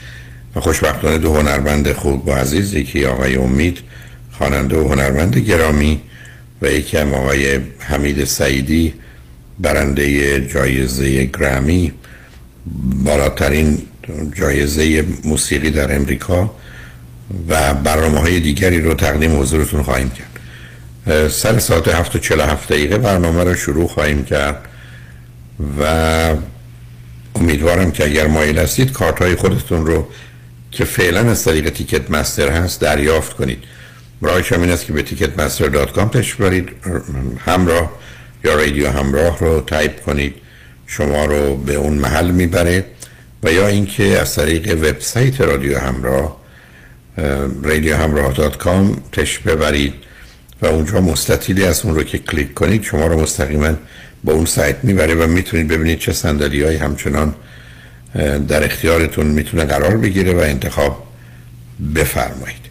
و خوشبختانه دو هنرمند خوب و عزیز یکی آقای امید خواننده و هنرمند گرامی و یکی هم آقای حمید سعیدی برنده جایزه گرامی بالاترین جایزه موسیقی در امریکا و برنامه های دیگری رو تقدیم حضورتون خواهیم کرد. سر ساعت هفت و چل هفت دقیقه برنامه رو شروع خواهیم کرد و امیدوارم که اگر مایل هستید کارت های خودتون رو که فعلا از طریق تیکت مستر هست دریافت کنید. راهش هم این است که به Ticketmaster dot com تشریف برید همراه یا رادیو همراه رو تایپ کنید شما رو به اون محل می‌بره. و یا اینکه از طریق وبسایت رادیو همراه رادیو همراه dot com تشریف ببرید و اونجا مستطیلی از اون رو که کلیک کنید شما رو مستقیما با اون سایت می‌بره و می‌تونید ببینید چه صندلی های همچنان در اختیارتون می‌تونه قرار بگیره و انتخاب بفرمایید.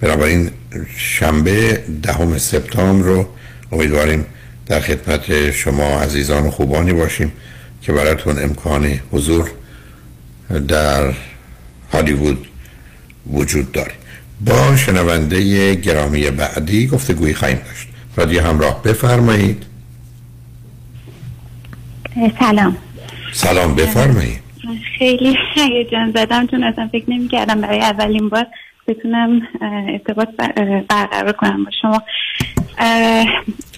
بنابراین شنبه دهم سپتامبر رو امیدواریم در خدمت شما عزیزان و خوبانی باشیم که براتون امکان حضور در هالیوود وجود داره. با شنونده گرامی بعدی گفته گویی خواهیم داشت. رادیو همراه بفرمایید. سلام. سلام بفرمایید. خیلی هیجان زدم چون اصلا فکر نمی کردم برای اولین بار بتونم ارتباط برقرار کنم با شما.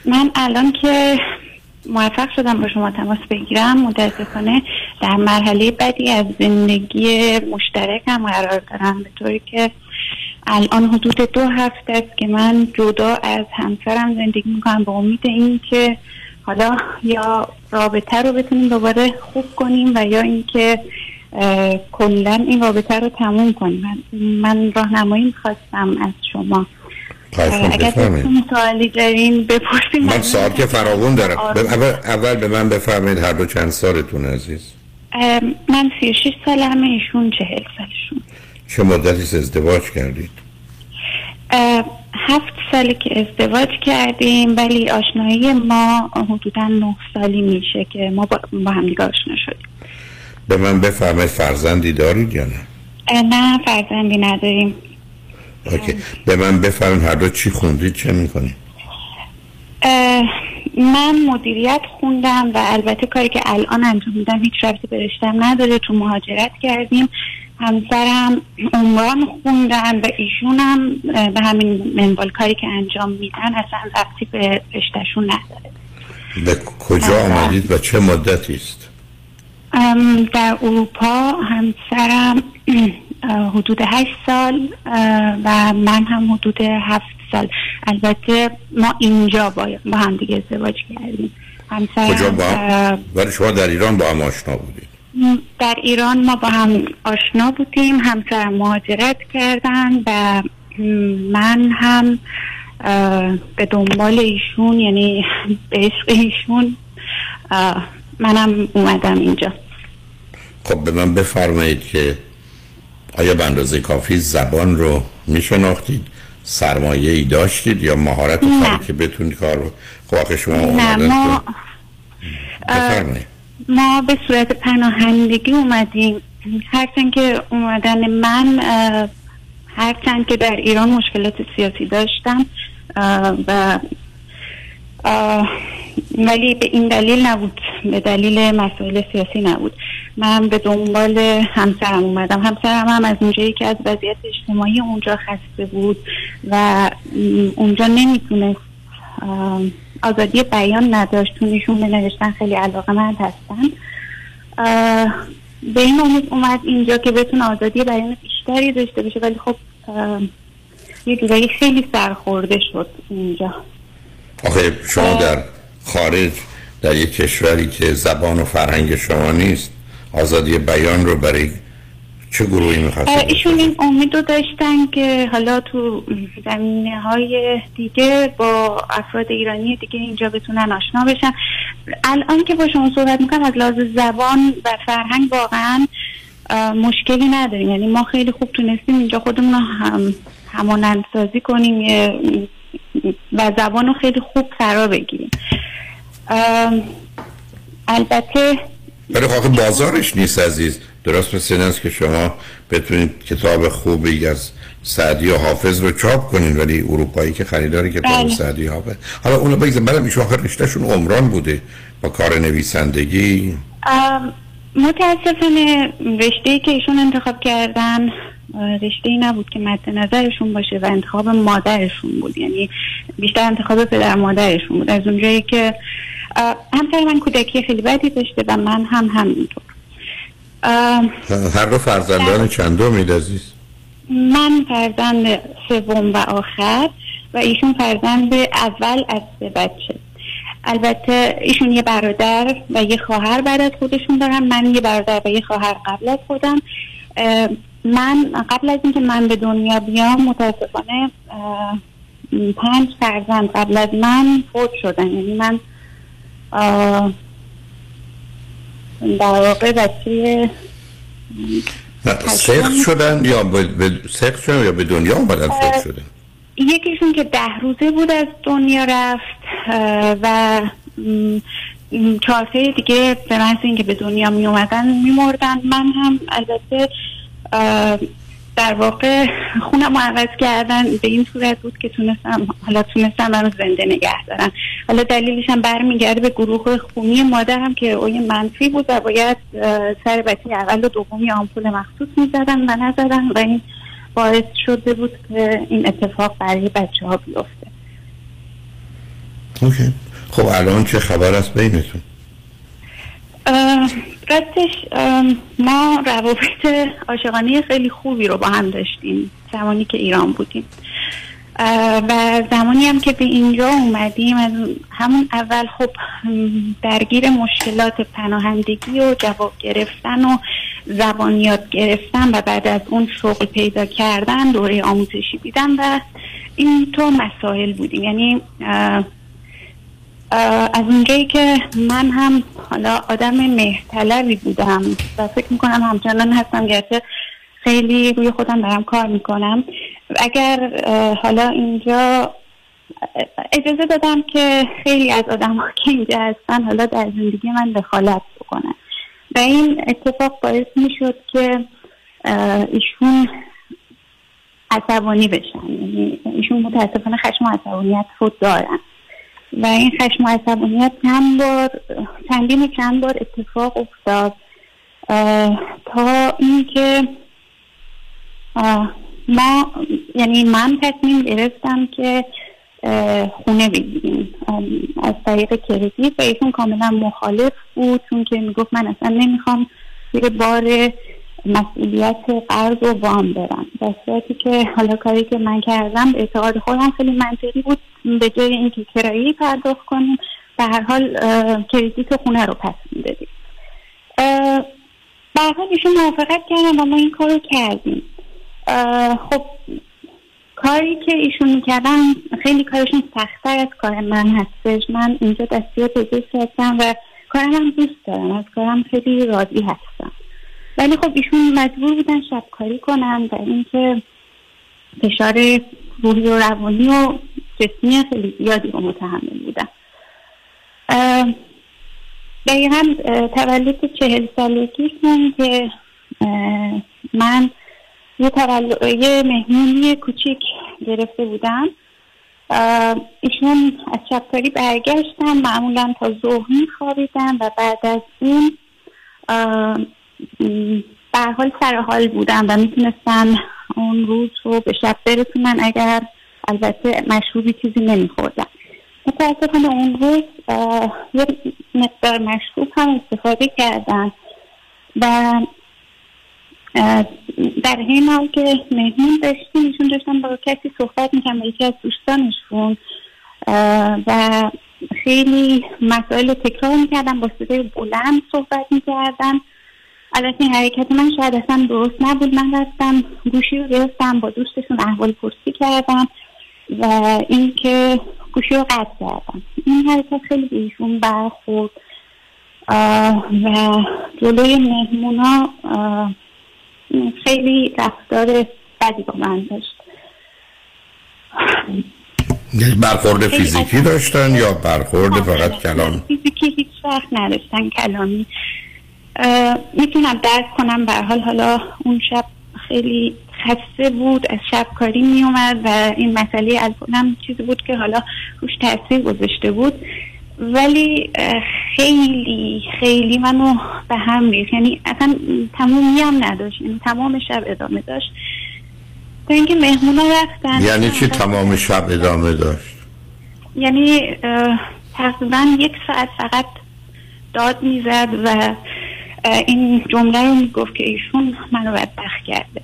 من الان که موفق شدم با شما تماس بگیرم. متاسفانه در مرحله بدی از زندگی مشترکم قرار دارم به طوری که الان حدود دو هفته است که من جدا از همسرم زندگی می‌کنم به امید اینکه حالا یا رابطه رو بتونیم دوباره خوب کنیم و یا اینکه کلا این رابطه رو تموم کنیم. من راهنمایی می‌خواستم از شما اگر سوالی دارین بپرسیم من ساعت که فراغون دارم. اول, اول به من بفرمایید هر دو چند سالتون عزیز؟ من 36 سالمه ایشون 40 سالشون. چه مدتی ازدواج کردید؟ هفت سالی که ازدواج کردیم ولی آشنایی ما حدودا نه سالی میشه که ما با, با هم دیگه آشنا شدیم. به من بفرمایید فرزندی دارید یا نه؟ نه فرزندی نداریم. اوکی. به من بفرمایید هر دو چی خوندید چه می‌کنید؟ من مدیریت خوندم و البته کاری که الان انجام میدم هیچ ربطی به رشتم نداره. تو مهاجرت کردیم. همسرم عمران خوندن و ایشونم به همین منوال کاری که انجام میدن اصلا ربطی به رشتهشون نداره. به کجا آمدید و چه مدتی است؟ در اروپا همسرم [clears throat] حدود هشت سال و من هم حدود هفت سال. البته ما اینجا با, با هم دیگه ازدواج کردیم. همسرم کجا با ولی شما در ایران با هم آشنا بودید. در ایران ما با هم آشنا بودیم. همسرم مهاجرت کردن و من هم به دنبال ایشون یعنی به عشق ایشون منم اومدم اینجا. خب به من بفرمایید که آیا به اندازه کافی زبان رو میشناختید؟ سرمایه ای داشتید یا مهارت کاری که بتونید کار رو خب شما نه ما ما به صورت پناهندگی اومدیم. هرچند که اومدن من هرچند که در ایران مشکلات سیاسی داشتم و ولی به این دلیل نبود. به دلیل مسائل سیاسی نبود. من به دنبال همسرم اومدم. همسرم هم از اونجایی که از وضعیت اجتماعی اونجا خسته بود و اونجا نمی‌تونست آزادی بیان نداشت. چون ایشون به نوشتن خیلی علاقه مند هستن به این امید اومد اینجا که بتونه آزادی بیان بیشتری داشته باشه. ولی خب یه جورایی خیلی سرخورده شد اینجا. آخه شما در خارج در یک کشوری که زبان و فرهنگ شما نیست آزادی بیان رو برای چه گروهی می‌خواستید ایشون این امید رو داشتن که حالا تو زمینه های دیگه با افراد ایرانی دیگه اینجا بتونن آشنا بشن. الان که با شما صحبت می‌کنم از لحاظ زبان و فرهنگ واقعا مشکلی نداریم. یعنی ما خیلی خوب تونستیم اینجا خودمون هم همانند سازی کنیم و زبان رو خیلی خوب فرا بگیریم. البته ولی خواهد بازارش نیست عزیز. درست مثل این است که شما بتونید کتاب خوبی از سعدی و حافظ رو چاپ کنین ولی اروپایی که خریداری کتاب بله. سعدی حافظ. حالا اونو بگذارم بعدم ایشون آخر رشتهشون عمران بوده با کار نویسندگی. متاسفانه رشته که ایشون انتخاب کردن رشته ای نبود که مد نظرشون باشه و انتخاب مادرشون بود. یعنی بیشتر انتخاب پدر مادرشون بود. از اونجایی که همسر من کودکی خیلی بدی داشته و من هم همینطور. هر دو فرزندان چندم عزیز؟ من فرزند سوم و آخر و ایشون فرزند اول از سه بچه. البته ایشون یه برادر و یه خواهر بعد از خودشون دارن. من یه برادر و یه خواهر قبل از خودم. من قبل از اینکه من به دنیا بیام متاسفانه پنج فرزند قبل از من فوت شدن. یعنی من در واقع بچه سخت شدن یا به, سخت شدن یا به دنیا آمدن فوت شدن؟ یکیشون که ده روزه بود از دنیا رفت و م، م، چهار سه دیگه به محض اینکه به دنیا می اومدن می مردن من هم البته در واقع خونم عوض کردن. به این صورت بود که تونستم حالا تونستم من زنده نگه دارن حالا دلیلش هم برمیگرده به گروه خونی مادرم که اوی منفی بود و باید سر بچه اول و دومی آمپول مخصوص می‌زدن و نزدن و این باعث شده بود که این اتفاق برای بچه ها بیفته. اوکی. خب الان چه خبر است بینتون؟ راستش ما روابط عاشقانه خیلی خوبی رو با هم داشتیم زمانی که ایران بودیم. و زمانی هم که به اینجا اومدیم از همون اول خب درگیر مشکلات پناهندگی و جواب گرفتن و زبان یاد گرفتن و بعد از اون شغل پیدا کردن دوره آموزشی دیدن و این تو مسائل بودیم. یعنی از اونجایی که من هم حالا آدم مهرطلبی بودم و فکر می‌کنم همچنان هستم گرچه خیلی روی خودم دارم کار می‌کنم. اگر حالا اینجا اجازه دادم که خیلی از آدم که اینجا هستن حالا در زندگی من دخالت بکنن. و این اتفاق باعث می‌شد که ایشون عصبانی بشن. یعنی ایشون متاسفانه خشم و عصبانیت خود دارن. و این خشم و عصبانیت چند بار چندین چند بار اتفاق افتاد. تا اینکه ما یعنی من تصمیم گرفتم که خونه بگیریم. از طریق کردیت و ایشون کاملا مخالف بود چون که می‌گفت من اصلا نمی‌خوام زیر بار مسئولیت قرض و وام برم در صورتی که حالا کاری که من کردم اعتقاد خودم خیلی منطقی بود. به جای اینکه کرایه پرداخت کنیم به هر حال اه، کردیت خونه رو پس می‌دادیم. به حال ایشون موافقت کردن و ما این کار رو کردیم خب کاری که ایشون می‌کردن خیلی کارشون سختتر از کار من هستش. من اینجا دستی پزشک هستم و کارم هم دوست دارم. از کارم خیلی راضی هستم. ولی خب ایشون مجبور بودن شبکاری کنن و اینکه فشار روحی و روانی و جسمی خیلی زیادی رو متحمل بودن. دقیقا تولد چهل سالگیشون که من یه یه مهمونی کوچیک گرفته بودم. ایشون از شبکاری برگشتن معمولا تا ظهر میخوابیدن و بعد از م، به حال سر حال بودن و می‌تونستن اون روز رو به شب برسونن اگر البته مشروبی چیزی نمیخوردن. متاسفانه اون روز یه مقدار مشروب هم استفاده کردن و در حین حال که مهمون داشتیم ایشون داشتن با کسی صحبت می‌کنم با یکی از دوستانشون و خیلی مسائل رو تکرار می‌کردن با صدای بلند صحبت می‌کردن. البته این حرکت من شاید اصلا درست نبود. من رفتم گوشی رو گرفتم با دوستشون احوال پرسی کردم و اینکه گوشی رو قطع کردم. این حرکت خیلی به ایشون برخورد. و جلوی مهمونا خیلی رفتار بدی با من داشت. یعنی برخورد فیزیکی داشتن یا برخورد فقط کلام؟ فیزیکی هیچ وقت نداشتن کلامی. می‌تونم درک کنم. به حال حالا اون شب خیلی خسته بود از شب کاری میومد و این مسئله الکلم چیزی بود که حالا روش تاثیر گذاشته بود. ولی خیلی خیلی منو به هم ریخت. یعنی اصلا تمومی هم نداشت یعنی تمام شب ادامه داشت. تا اینکه مهمونا رفتن. یعنی چی تمام شب ادامه داشت؟ یعنی تقریبا یک ساعت فقط داد می‌زد و این جمله رو می‌گفت که ایشون منو بدبخت کرده.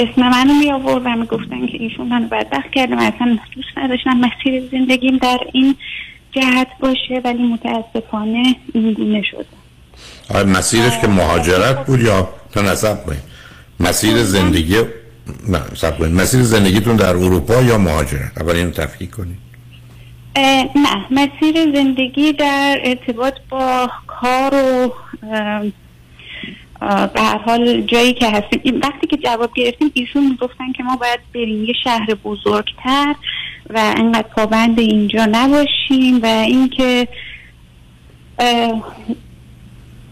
اسم منو می آورد و می‌گفتن که ایشون منو بدبخت کرده. من اصلا دوست نداشتم مسیر زندگیم در این جهت باشه ولی متاسفانه این گونه شده آیا مسیرش که مهاجرت بود یا تا نصب کنید مسیر زندگی نه مسیر زندگیتون در اروپا یا مهاجرت؟ اول اینو تفکیک کنید نه مسیر زندگی در ارتباط با کار و به هر حال جایی که هستیم. این وقتی که جواب گرفتیم ایشون می‌گفتن که ما باید بریم یه شهر بزرگتر و انقدر پابند اینجا نباشیم و اینکه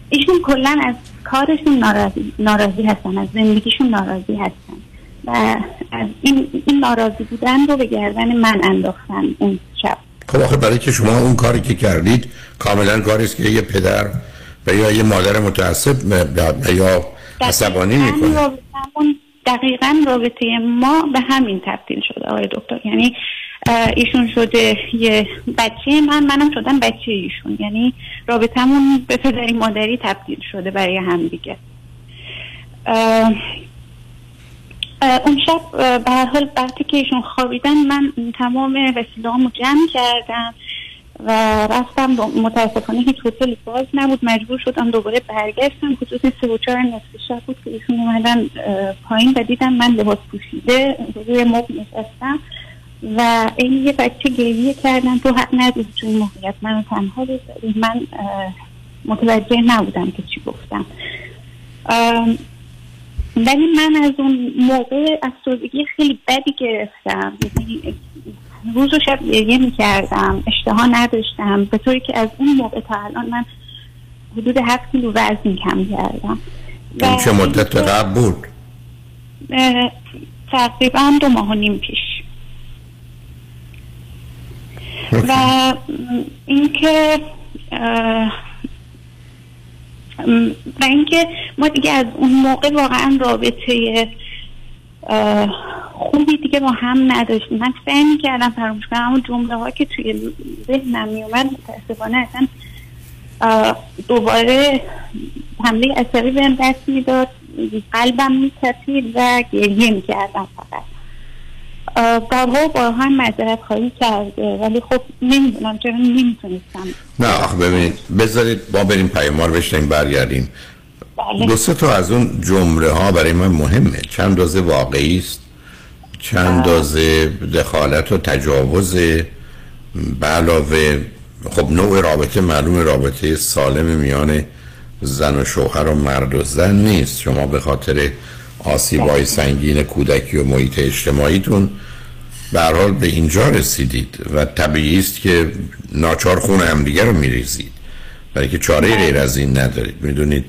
ایشون کلا از کارشون ناراضی, ناراضی هستن از زندگیشون ناراضی هستن و این, این ناراضی بودن رو به گردن من انداختن اون شب. خب آخه برای که شما اون کاری که کردید کاملا کاری است که یه پدر و یا یه مادر متعصب یا عصبانی می‌کنه؟ دقیقا رابطه ما به همین تبدیل شده آقای دکتر. یعنی ایشون شده یه بچه من منم شدم بچه ایشون. یعنی رابطمون به پدری مادری تبدیل شده برای هم دیگه. اون شب به هر حال وقتی که ایشون خوابیدن من تمام وسیله‌هامو جمع کردم و رفتم متاسفانه هیچ هتلی باز نبود. مجبور شدم دوباره برگشتم. خصوص سه و چهار نصف شب بود که ایشون اومدن پایین و دیدم من لباس پوشیده روی مبل نشستم و این یه بچه گریه کردن تو حق نداری تو این موقعیت منو تنها بذاری من متوجه نبودم که چی گفتم. ولی من از اون موقع افسردگی خیلی بدی گرفتم. یعنی روز و شب گریه می‌کردم اشتها نداشتم. به طوری که از اون موقع تا الان من حدود هفت کیلو وزن کم کردم. این چه مدت قبل بود؟ تقریبا دو ماه و نیم پیش. و اینکه و اینکه ما دیگه از اون موقع واقعا رابطه خوبی دیگه با هم نداشتیم. من سعی می‌کردم فراموش کنم اما جمله ها که توی ذهنم میومد متاسفانه اصلا دوباره حمله عصبی بهم دست می‌داد قلبم میتپید و گریه می‌کردم فقط. بارها و بارها هم معذرت خواهی کرده ولی خب نمی‌دونم چرا نمی‌تونستم. نه آخه ببینید بذارید ما بریم پیمار بشنیم برگردیم. بله. دو سه تا از اون جمله ها برای من مهمه. چند دازه واقعی است چند دازه دخالت و تجاوز به علاوه خب نوع رابطه معلوم رابطه سالم میان زن و شوهر و مرد و زن نیست. شما به خاطر آسیبای سنگین کودکی و محیط اجتماعیتون به حال به اینجا رسیدید و طبیعی است که ناچار خون همدیگه رو میریزید. برای که چاره غیر از این ندارید می‌دونید؟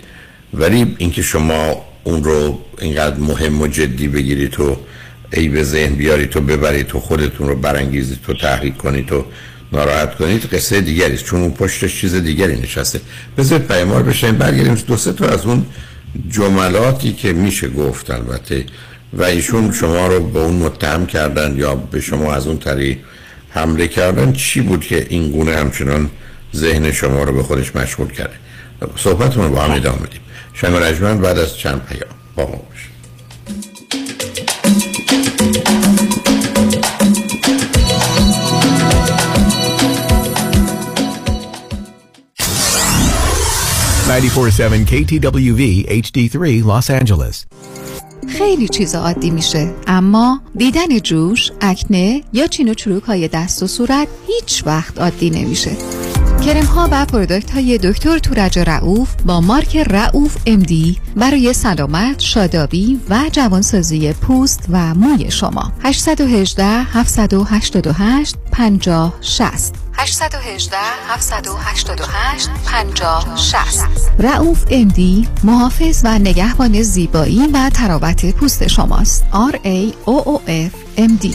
ولی اینکه شما اون رو اینقدر مهم و جدی بگیرید تو ای به ذهن بیارید تو ببرید تو خودتون رو برانگیزید تو تحریک کنید تو ناراحت کنید قصه دیگری است. چون اون پشتش چیز دیگری نشسته. بذارید پیمار بشین برگردیم. دو سه تا از اون جملاتی که میشه گفت البته و ایشون شما رو به اون متهم کردن یا به شما از اون طریق حمله کردن چی بود که این گونه همچنان ذهن شما رو به خودش مشغول کرده؟ صحبتمون با هم ادامه بدیم. شنگ بعد از چند پیام با باشید. ninety-four-seven KTWV HD3 Los Angeles. خیلی چیز عادی میشه اما دیدن جوش، اکنه یا چین و چروک های دست و صورت هیچ وقت عادی نمیشه کرم ها و پرودکت های دکتر تورج رعوف با مارک رعوف امدی برای سلامت، شادابی و جوانسازی پوست و موی شما 818 788 50 60 818 788 50 60 رعوف امدی محافظ و نگهبان زیبایی و تراوت پوست شماست. R A O O F M D.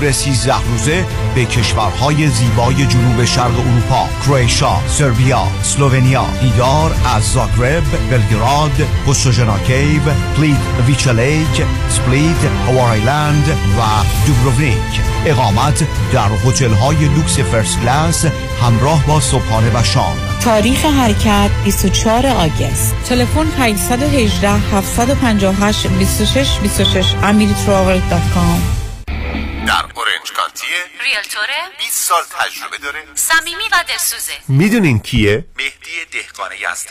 تور 13 روزه به کشورهای زیبای جنوب شرق اروپا کرواتیا، سربیا، اسلوونیا دیدار از زاگرب، بلگراد، پوستوژنا Cave، پلیتویچا Lake، سپلیت، هوار Island و دوبروونیک. اقامت در هتل های لوکس first class همراه با صبحانه و شام. تاریخ حرکت 24 August. تلفن 818 758 26 26 amiritravel.com در Orange County ه realtor ه 20 سال تجربه داره. صمیمی و دلسوزه. می‌دونین کیه؟ مهدی دهقان یزدی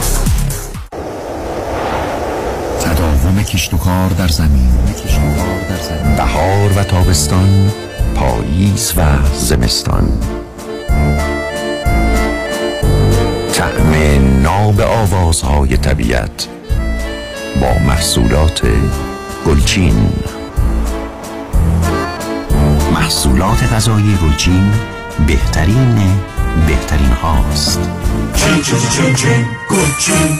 تداوم کشت و کار در زمین. بهار و تابستان پاییز و زمستان. طعم ناب آوازهای طبیعت با محصولات گلچین. محصولات غذایی گلچین بهترین بهترین هاست. چین چین چین چین گلچین.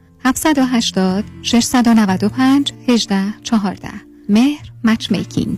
780 695 18 14 مهر Matchmaking.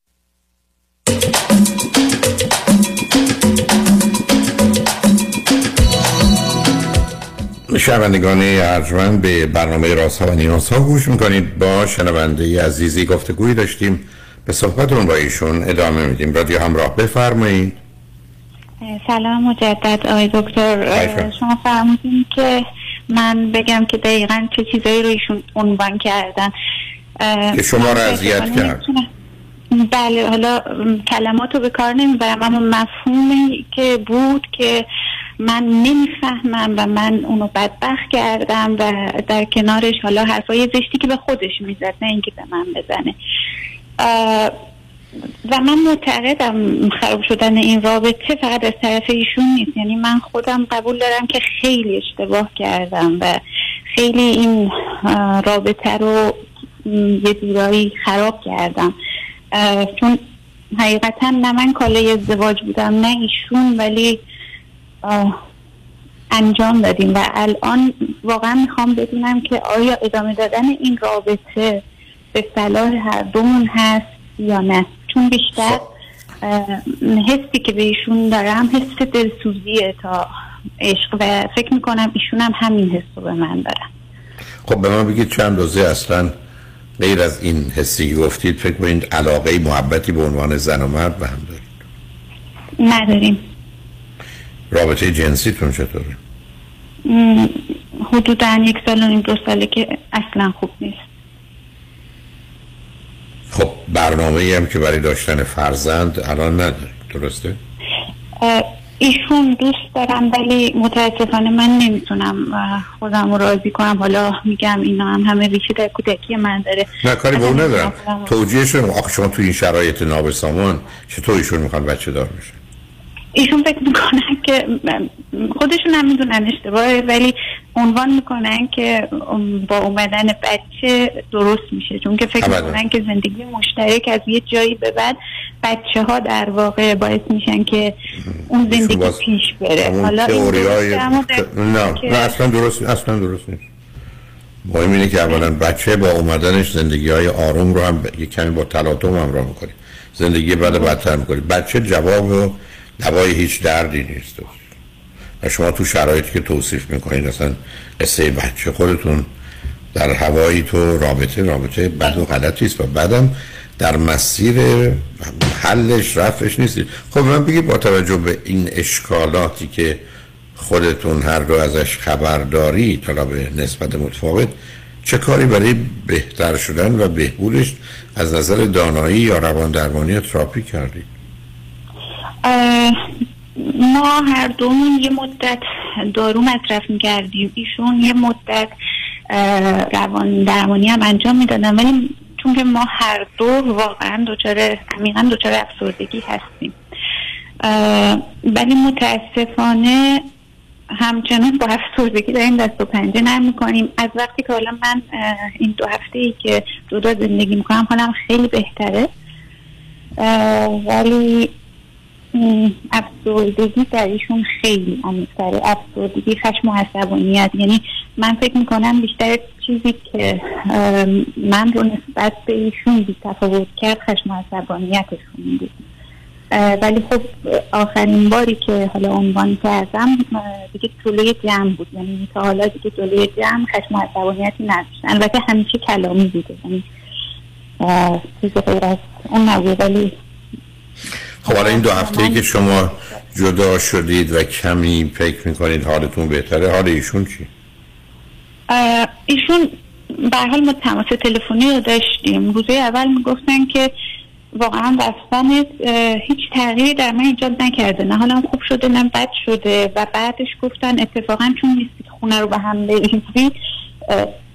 شنوندگان ارجمند به برنامه راست ها و نیاز ها گوش می‌کنید. با شنونده عزیزی گفتگویی داشتیم. به صحبتون با ایشون ادامه میدیم. رادیو همراه بفرمایید. سلام مجدد. آقای دکتر شما فرمودین که من بگم که دقیقا چه چیزایی رو ایشون عنوان کردن. که شما را اذیت کرد. بله حالا کلمات رو به کار نمی‌برم اما مفهومی که بود که من نمی‌فهمم و من اونو بدبخت کردم و در کنارش حالا حرفای زشتی که به خودش می‌زد نه اینکه به من بزنه. و من معتقدم خراب شدن این رابطه فقط از طرف ایشون نیست. یعنی من خودم قبول دارم که خیلی اشتباه کردم و خیلی این رابطه رو یه جورایی خراب کردم. چون حقیقتا نه من کالای ازدواج بودم نه ایشون ولی انجام دادیم و الان واقعا می‌خوام بدونم که آیا ادامه دادن این رابطه به صلاح هر دومون هست یا نه. چون بیشتر اه، حسی که به ایشون دارم حس دلسوزیه تا عشق و فکر می‌کنم ایشون هم همین حس رو به من دارن. خب به من بگید چند روزه اصلا غیر از این حسی گفتید فکر کنید علاقه محبتی به عنوان زن و مرد به هم دارید؟ نداریم. رابطه جنسیتون چطوره؟ حدودا یک سال و نیم دو ساله که اصلا خوب نیست. خب برنامه هم که برای داشتن فرزند الان ندارید درسته؟ ایشون دوست دارم ولی متاسفانه من نمی‌تونم خودم رو راضی کنم. حالا میگم اینا هم همه ریشه در کودکی من داره. نه کاری به اون ندارم. توجیهشون آخه شما تو این شرایط نابسامان چطور ایشون می‌خوان بچه دار میشه ایشون فکر می‌کنن که خودشون هم می‌دونن اشتباهه ولی عنوان می‌کنن که با اومدن بچه درست میشه. چون که فکر. می‌کنن که زندگی مشترک از یه جایی به بعد بچه ها در واقع باعث میشن که اون زندگی باز پیش بره. حالا این تئوریای- نه نه اصلا درست اصلا درست نیست. مهم اینه که اولا بچه با اومدنش زندگی های آروم رو هم یک کمی با تلاطم همراه می‌کنی زندگی بعد بدتر می‌کنی بچه جواب و دوای هیچ دردی نیست. و شما تو شرایطی که توصیف می‌کنید اصلا قصه بچه خودتون در هوایی تو رابطه رابطه بد و غلطی است و بعدم در مسیر حلش رفعش نیستید. خب من بگید با توجه به این اشکالاتی که خودتون هر دو ازش خبر دارید حالا به نسبت متفاوت چه کاری برای بهتر شدن و بهبودش از نظر دانایی یا روان درمانی تراپی کردید؟ ما هر دومون یه مدت دارو مصرف می‌کردیم. ایشون یه مدت روان درمانی هم انجام می‌دادن. ولی چون که ما هر دو واقعا دچار عمیقا دچار افسردگی هستیم. ولی متاسفانه همچنان با افسردگی داریم دست و پنجه نرم می‌کنیم. از وقتی که حالا من این دو هفته ای که جدا زندگی می‌کنم حالم خیلی بهتره. ولی افسردگی در ایشون خیلی عمیق‌تره افسردگی خشم و عصبانیت. یعنی من فکر می‌کنم بیشتر چیزی که من رو نسبت به ایشون بی تفاوت کرد خشم و عصبانیتشون بود. ولی خب آخرین باری که حالا عنوان کردم دیگه جلوی جمع بود. یعنی تا حالا دیگه جلوی جمع خشم و عصبانیتی نداشتن. البته همیشه کلامی بوده. یعنی چیز غیر از اون نبود ولی خب حالا این دو هفته که شما جدا شدید و کمی فکر می‌کنید حالتون بهتره حال ایشون چی؟ ایشون به حال ما تماس تلفنی رو داشتیم. روزه اول می‌گفتن که واقعا رفتن هیچ تغییری در من ایجاد نکرده. نه حالم خوب شده نه بد شده. و بعدش گفتن اتفاقا چون نیستی خونه رو به هم بریزی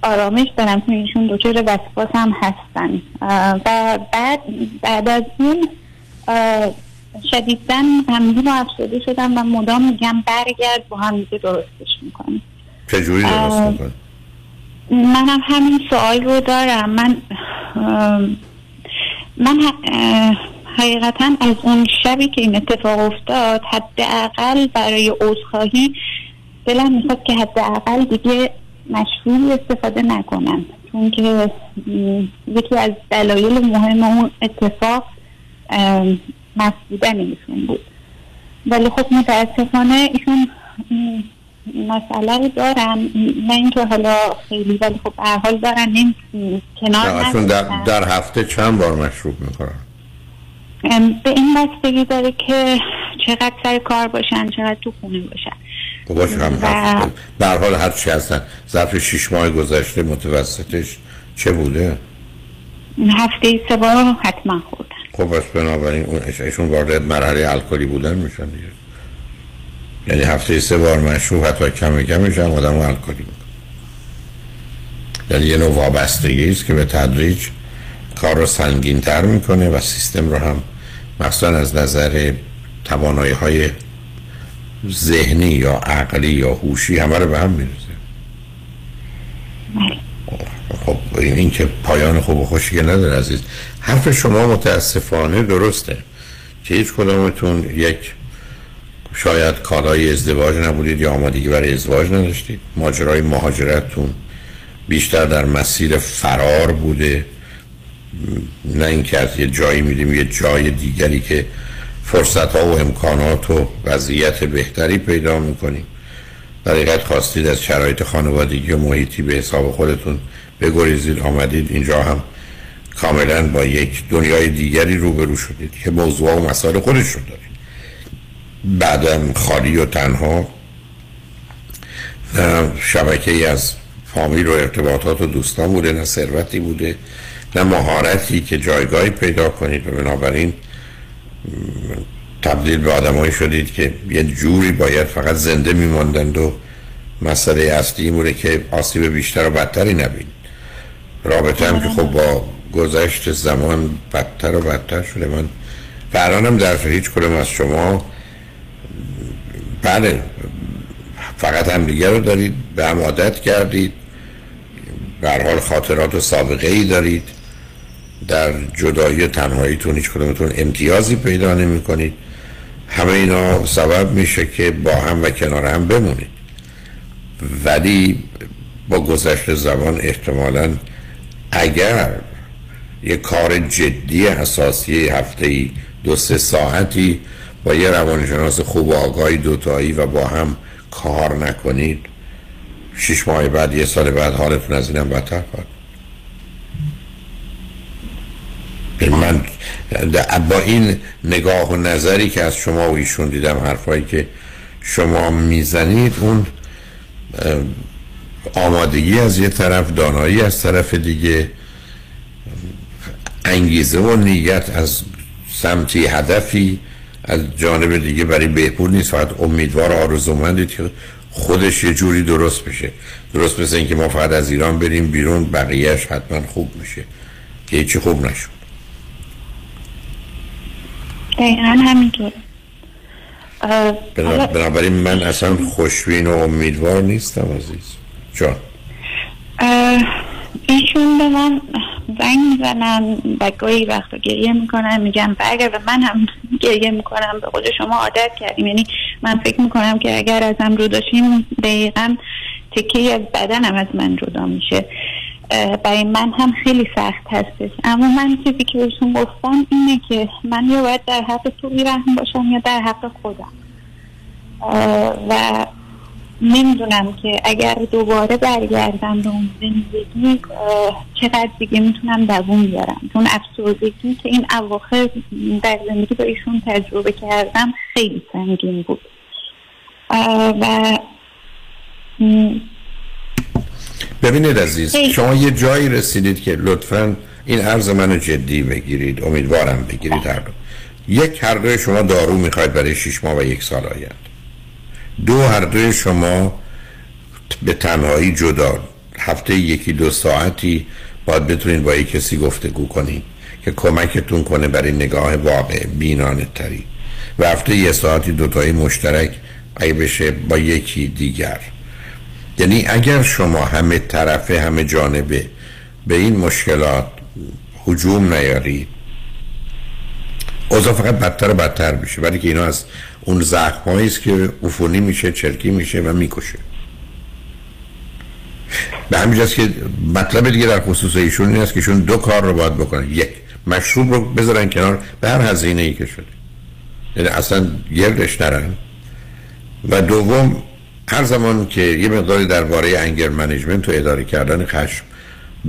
آرامش دارم چون ایشون دچار وسواس هم هستن. و بعد بعد از این شدیدن غمگین و افسرده شدم و مدام میگم برگرد با هم دیگه درستش می‌کنیم. چجوری درست اه، می‌کنید؟ منم همین سوال رو دارم. من من حقیقتا از اون شبی که این اتفاق افتاد حداقل برای عذرخواهی دلم می‌خواد که حداقل دیگه مشروعی استفاده نکنم. چون که یکی از دلایل مهم اون اتفاق بودن ایشون بود. ولی خب متاسفانه ایشون مسئله رو دارن. نه اینکه حالا خیلی ولی خب به هر حال دارن. نمی کنار در. در هفته چند بار مشروب می‌کنن ام، به این بستگی داره که چقدر سر کار باشن چقدر تو خونه باشن. خب باشه هم و- هر حال هر چی هستن. ظرف شیش ماه گذشته متوسطش چه بوده؟ هفته سه بار حتما خوردن خب پس بنابراین اون ایشون وارد مرحله الکلی بودن میشن دیگه. یعنی هفته سه بار مشروب حتی کم کمش هم آدم الکلی می‌کنه یعنی یه نوع وابستگی است که به تدریج کار رو سنگین تر می‌کنه و سیستم رو هم مخصوصا از نظر توانایی های ذهنی یا عقلی یا هوشی همه رو به هم میرزه خب این, که پایان خوب و خوشی که نداره عزیز. حرف شما متاسفانه درسته که هیچ کدامتون یک شاید کالای ازدواج نبودید یا آمادگی برای ازدواج نداشتید. ماجرای مهاجرتتون بیشتر در مسیر فرار بوده. نه اینکه از یه جایی میریم یه جای دیگری که فرصت ها و امکانات و وضعیت بهتری پیدا می‌کنیم. در خواستید از شرایط خانوادگی و محیطی به حساب خودتون بگریزید آمدید اینجا هم کاملا با یک دنیای دیگری روبرو شدید که موضوع و مسائل خودش رو دارید بعدم خالی و تنها شبکه ای از فامیل و ارتباطات و دوستان بوده نه ثروتی بوده نه مهارتی که جایگاهی پیدا کنید و بنابراین تبدیل به آدمایی شدید که یه جوری باید فقط زنده میماندند و مسئله اصلی موره که آسیب بیشتر و بدتری نبینید. رابطه هم که خب با گذشت زمان بدتر و بدتر شده. من فرانم در هیچ کدوم از شما بله فقط هم دیگر رو دارید به هم عادت کردید حال خاطرات و سابقه ای دارید. در جدایی تنهاییتون هیچ کدومتون امتیازی پیدا نمی کنید همه اینا سبب میشه که با هم و کنار هم بمونید. ولی با گذشت زمان احتمالا اگر یه کار جدی اساسی هفته ای دو سه ساعتی با یه روانشناس خوب و آگاهی دوتایی و با هم کار نکنید شش ماه بعد یه سال بعد حالتون از اینم بدتر خواهد من با این نگاه و نظری که از شما و ایشون دیدم حرفایی که شما می‌زنید اون آمادگی از یه طرف دانایی از طرف دیگه انگیزه و نیت از سمتی هدفی از جانب دیگه برای بهبود نیست. فقط امیدوار آرزومندید که خودش یه جوری درست بشه. درست مثل اینکه ما فقط از ایران بریم بیرون بقیهش حتما خوب میشه. که هیچی خوب نشد. دقیقا همینطور بنابراین من اصلا خوشبین و امیدوار نیستم عزیز. جان. ایشون به من زنگ می‌زنن و گاهی وقتا گریه می‌کنن برگر و من هم گریه می‌کنم به خود شما عادت کردیم. یعنی من فکر می‌کنم که اگر ازم رو داشتیم دقیقا تکه از بدنم از من جدا میشه. برای من هم خیلی سخت هستش. اما من چیزی که بهشون گفتم اینه که من یا باید در حق تو رحم باشم یا در حق خودم. و نمی‌دونم که اگر دوباره برگردم به اون زندگی چقدر دیگه می‌تونم دووم بیارم. چون افسردگی که این اواخر در زندگی با ایشون تجربه کردم خیلی سنگین بود. و ببینید عزیز شما یه جایی رسیدید که لطفا این عرض منو جدی بگیرید امیدوارم بگیرید هر یک هر شما دارو می‌خواید برای شیش ماه و یک سال آید دو هر دوی شما به تنهایی جدا. هفته یکی دو ساعتی باید بتونید با یک کسی گفتگو کنید که کمکتون کنه برای نگاه واقع بینانه تری. و هفته یه ساعتی دوتایی مشترک اگه بشه با یکی دیگر. یعنی اگر شما همه طرفه همه جانبه به این مشکلات حجوم نیارید اوضاع فقط بدتر و بدتر میشه. ولی که اینا از اون زخم است که عفونی میشه چرکی میشه و می‌کشه. به همین که مطلب دیگه در خصوص ایشون این است که ایشون دو کار رو باید بکنن یک مشروب رو بذارن کنار به هر هزینه ای که شده. یعنی اصلا گردش نرن. و دوم هر زمان که یه مقداری درباره انگر منیجمنت و اداره کردن خشم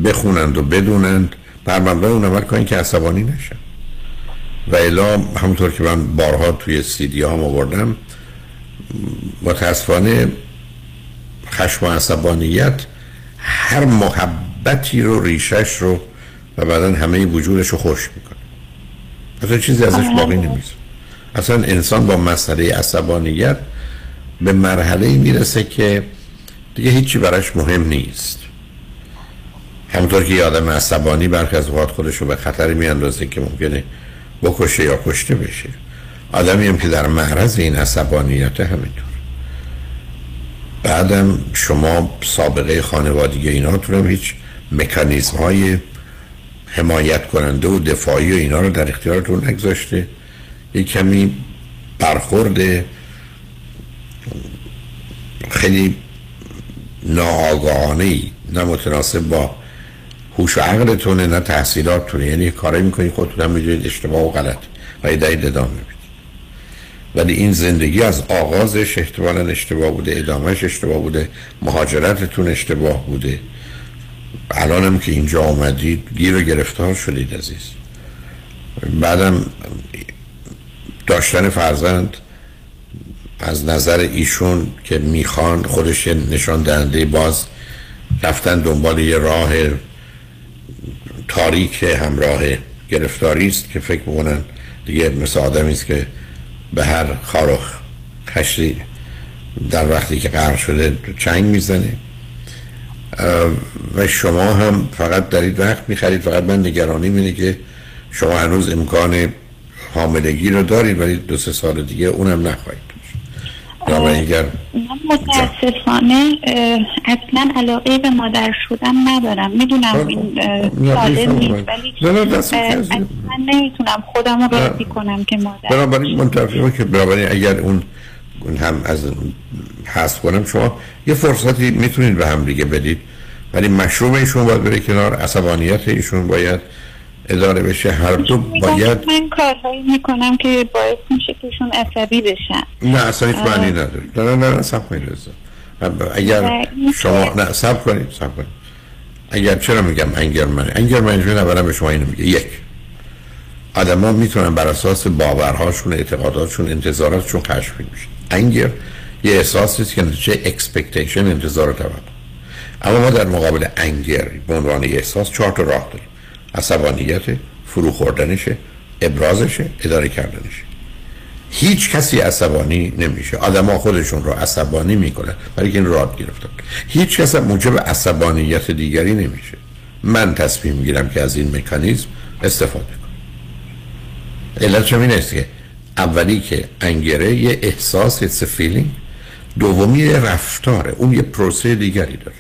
بخونند و بدونند بر مبنای اون عمل کنید که عصبانی نشن. و الا همونطور که من بارها توی سیدی هم آوردم متاسفانه خشم و عصبانیت هر محبتی رو ریشش رو و بعدا همه وجودش رو خوش می‌کنه. اصلا چیزی ازش باقی نمیشه اصلا انسان با مسئله عصبانیت به مرحله می‌رسه که دیگه هیچی براش مهم نیست. همونطور که آدم عصبانی برخی از اوقات خودش رو به خطر میاندازه که ممکنه بکشه یا کشته بشه. آدمی هم که در معرض این عصبانیت همینطور. بعدم شما سابقه خانوادگی اینا تو هم هیچ مکانیزم های حمایت کننده و دفاعی و اینا رو در اختیارتون نگذاشته. یک کمی برخورد خیلی ناآگاهانه نه با هوش و عقلتونه نه تحصیلاتتونه یعنی کاری می‌کنی خودتون هم می‌دونید اشتباه و غلط و یه دهید ادامه می‌دید ولی این زندگی از آغازش احتمالا اشتباه بوده ادامهش اشتباه بوده مهاجرتتون اشتباه بوده. الانم که اینجا آمدید گیر و گرفتار شدید عزیز. بعدم داشتن فرزند از نظر ایشون که می‌خوان خودش نشان دهنده باز رفتن دنبال یه راه تاریک همراه گرفتاری است که فکر می‌کنن دیگه مثل آدمی است که به هر خار خشتی در وقتی که قرار شده چنگ می‌زنه. و شما هم فقط دارید وقت می‌خرید فقط من نگرانی اینه که شما هنوز امکان حاملگی رو دارید ولی دو سه سال دیگه اونم نخواهید. من متاسفانه اصلا علاقه به مادر شدن ندارم. می‌دونم این ساده نیست ولی اصلا نمی‌تونم خودم رو راضی کنم که مادر بنابراین منتفقه که بنابراین اگر اون هم از حذف کنم شما یه فرصتی می‌تونید به هم دیگه بدید. ولی مشروب ایشون باید بره کنار عصبانیت ایشون باید اداره بشه هر دو باید من کارهایی می‌کنم که باعث میشه که ایشون عصبی بشن. نه اصلا هیچ معنی نداره. نه نه نه سب کنید اگر شما نه سب کنید سب کنید. اگر چرا میگم انگر من انگر من اولا به شما اینو میگه. یک آدم ها می‌تونن بر اساس باورهاشون اعتقاداتشون انتظاراتشون خشمگین میشن انگر یه احساسی است که نتیجه expectation انتظار توقع. اما ما در مقابل anger به عنوان احساس چهار تا راه داریم. عصبانیت فرو خوردنشه ابرازشه اداره کردنشه. هیچ کسی عصبانی نمیشه. آدما خودشون رو عصبانی می‌کنن. برای این یاد گرفتن. هیچ کس موجب عصبانیت دیگری نمیشه. من تصمیم می‌گیرم که از این مکانیزم استفاده کنم. علت این است که اولی که انگره یه احساس a feeling. دومی رفتاره. اون یه پروسه دیگری داره.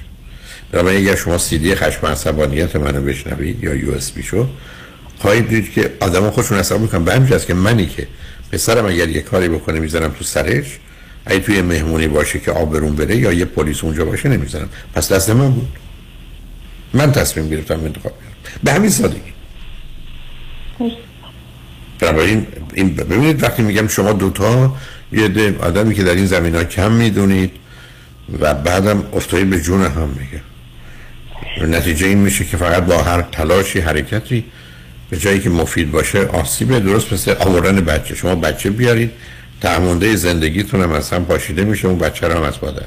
برای اگر شما سیدی خشم عصبانیت منو بشنوید یا یو اس بی شو خواهید دید که آدم خودشون حساب می‌کنن. به همین که منی که پسرم اگر یه کاری بکنه می‌زنم تو سرش اگه توی مهمونی باشه که آبرون بره یا یه پلیس اونجا باشه نمی‌زنم پس دست من بود. من تصمیم گرفتم انتخاب کردم به همین سادگی. بنابراین این ببینید وقتی میگم شما دوتا یه آدمی که در این زمین ها کم می‌دونید و بعدم افتایی به جون هم میگه. نتیجه این میشه که فقط با هر تلاشی حرکتی به جایی که مفید باشه آسیب درست مثل آوردن بچه. شما بچه بیارید تعمونده زندگیتون هم هم پاشیده میشه اون بچه رو هم از مادر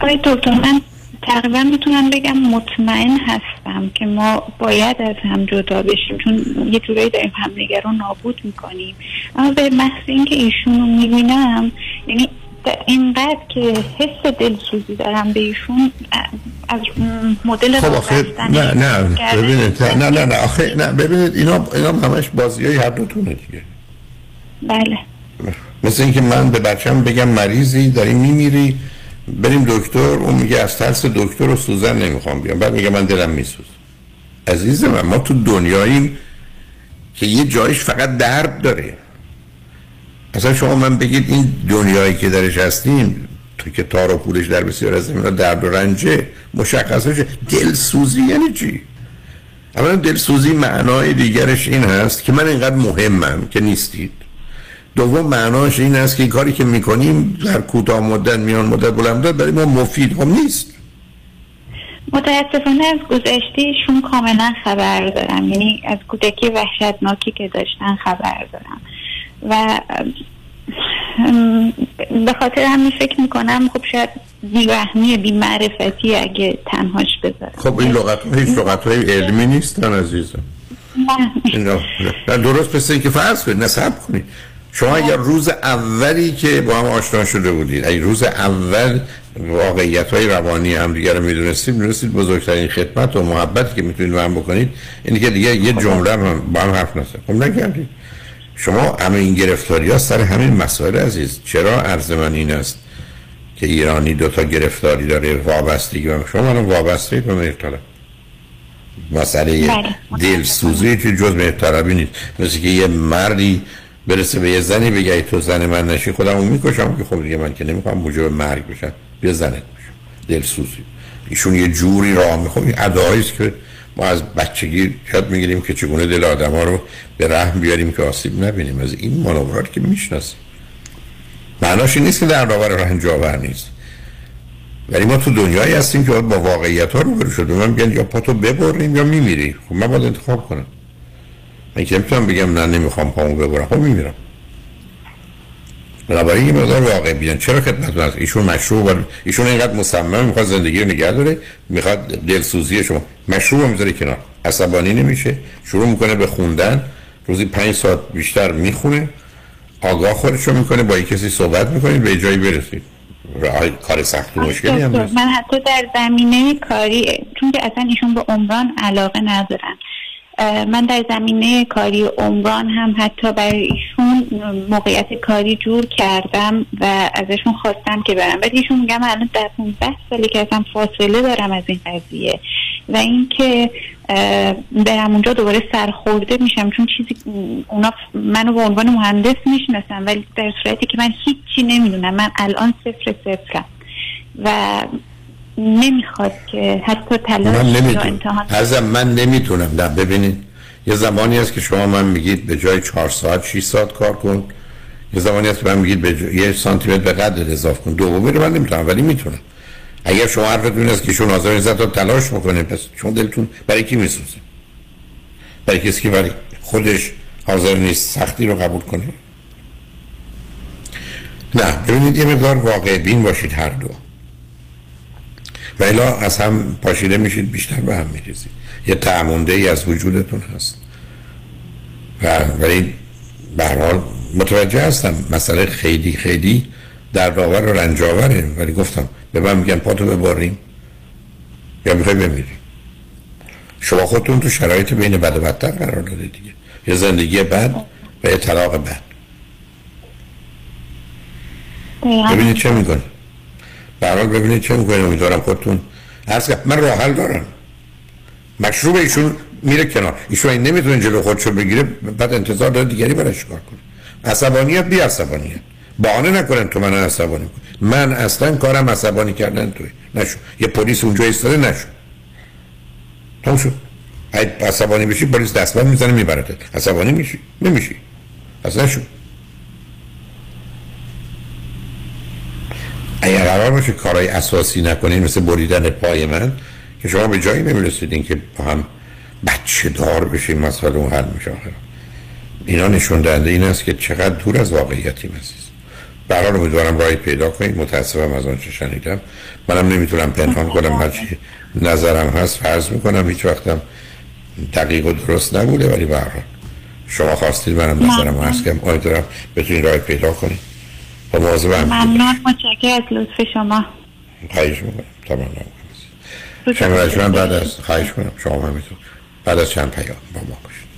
آقای دکتر من تقریبا می‌تونم بگم مطمئن هستم که ما باید از هم جدا بشیم چون یه جورایی داریم همدیگه رو نابود می‌کنیم. اما به محض اینکه ایشون رو می‌بینم یعنی اینقدر که حس دلسوزی دارم به ایشون از مدل خب آخه نه نه ببینید نه نه نه آخه نه ببینید اینا اینا همش بازی های هر دوتونه دیگه. بله. مثل اینکه من به بچم بگم مریضی داری میمیری بریم دکتر اون میگه از ترس دکتر و سوزن نمی‌خوام بیام. بعد میگه من دلم میسوز. عزیز من ما تو دنیاییم که یه جایش فقط درد داره. اصلا شما من بگید این دنیایی که درش هستیم تو که تار و پولش در بسیار از زمین درد و رنجه مشخصه دلسوزی یعنی چی؟ اولا دلسوزی معنای دیگرش این هست که من اینقدر مهمم که نیستید. دوم معناش این است که کاری که می‌کنیم در کوتاه مدت میان مدت بلند مدت برای ما مفید هم نیست. متاسفانه از گذشتهشون کاملا خبر دارم. یعنی از کودکی وحشتناکی که داشتن خبر دارم. و به خاطر همین فکر می‌کنم خب شاید بیرحمی بی معرفتی اگه تنهاش بذارم. خب این لغت هیچ لغت های علمی نیستن عزیزم. نه. درست پس که فرض کنید نصب کنید. شما اگر روز اولی که با هم آشنا شده بودید اگر روز اول واقعیت های روانی هم دیگر رو می‌دونستید می‌دونستید بزرگترین خدمت و محبتی که می‌تونید با هم بکنید اینی که دیگه یه جمله با هم حرف نزد خب نکردید شما همه این گرفتاری ها سر همین مسائل عزیز. چرا عرض من این است که ایرانی دوتا گرفتاری داره وابستگی و شما الان وابسته به مهرطلب. مسئله بله. دل سوزی که جز مهرطلبی نیست. مثل که یه مردی برسه به یه زنی بگه تو زن من نشی خودم اون می‌کشم که خب دیگه من که نمی‌خوام موجب مرگ بشم. بیا زنت بشم. دلسوزی. ایشون یه جوری راه می‌خوام این ادعایی که ما از بچگی یاد می‌گیریم که چگونه دل آدم ها رو به رحم بیاریم که آسیب نبینیم. از این مانورات که می‌شناسیم. معناش این نیست که در آور نیست. ولی ما تو دنیایی هستیم که با واقعیت ها رو برو شده من میگن یا پاتو ببریم یا میمیری خب من باید انتخاب کنم. من که بگم نه نمی‌خوام پامو ببرم. خب میمیرم. بنابراین یه مقدار واقع بیان چرا خدمتتون هست ایشون مشروع بر... ایشون اینقدر مصمم می‌خواد زندگی رو نگه داره می‌خواد دلسوزی شما. مشروع می‌ذاره کنار. عصبانی نمیشه. شروع می‌کنه به خوندن. روزی پنج ساعت بیشتر می‌خونه. آگاه خودش رو می‌کنه. با کسی صحبت می‌کنید. به جایی برسید. کار سخت و مشکلی هم من حتی در زمینه کاری چون که اصلا ایشون به عمران علاقه ندارن. من در زمینه کاری عمران هم حتی برای ایشون موقعیت کاری جور کردم و ازشون خواستم که برم. ولی ایشون میگم الان در 15 سالی که اصلا فاصله دارم از این قضیه و اینکه برم اونجا دوباره سرخورده میشم چون چیزی اونا منو به عنوان مهندس می‌شناسن ولی در صورتی که من هیچی نمی‌دونم. من الان صفر صفرم. و نمی‌خواد که حتی تلاش من نمی‌تونم. من نمی‌تونم. نه ببینید یه زمانی هست که شما من میگید به جای چهار ساعت 6 ساعت کار کن. یه زمانی هست که من میگید به جای یه سانتی متر به قدر اضافه کن. دومی رو من نمی‌تونم ولی می‌تونم. اگر شما حرفتون است که شون حاضر نیست تا تلاش می‌کنه پس شما دلتون برای کی میسوزه؟ برای کسی که برای خودش حاضر نیست سختی رو قبول کنه؟ نه ببینید یه مقدار واقع بین باشید هر دو. و الا از هم پاشیده میشید بیشتر به هم میریزید. یه تعمونده ای از وجودتون هست. و ولی به حال متوجه هستم مسئله خیلی خیلی در داور و رنجاوره ولی گفتم به من میگن پاتو بباریم یا می‌خوای بمیری. شما خودتون تو شرایط بین بد و بدتر قرار داده دیگه. یه زندگی بد و یه طلاق بد. ببینید چه می‌کنه. برحال ببینید چه می‌کنه امیدوارم خودتون هست من راه حل دارم. مشروب ایشون میره کنار. ایشون این نمی‌تونه جلو خودشو بگیره بعد انتظار داره دیگری برش کار کنه؟ عصبانیت بی عصبانیت. بهانه نکنن تو من عصبانی کن من اصلا کارم عصبانی کردن توی نشو. یه پلیس اونجا ایستاده نشو. تموم شد. عصبانی بشی پلیس دستبند می‌زنه میبرده عصبانی میشی. نمیشی. اصلا نشو. اگر قرار باشه کارهای اساسی نکنین مثل بریدن پای من که شما به جایی نمی‌رسیدین که با هم بچه دار بشین مسئله اون حل میشه. اینا نشون دهنده این است که چقدر دور از واقعیتی عزیز. برحال امیدوارم راهی پیدا کنید. متاسفم از آنچه شنیدم. منم نمی‌تونم پنهان کنم. هرچی نظرم هست فرض می‌کنم. هیچ وقتم دقیق و درست نبوده ولی برحال شما خواستید منم نظرم هست که امیدوارم بتونید راه پیدا کنید. با مواظب هم ممنون. متشکر از لطف شما. خواهش می‌کنم. تمام. شما بعد از خواهش کنم شما همینطور. بعد از چند پیام با ما باشید.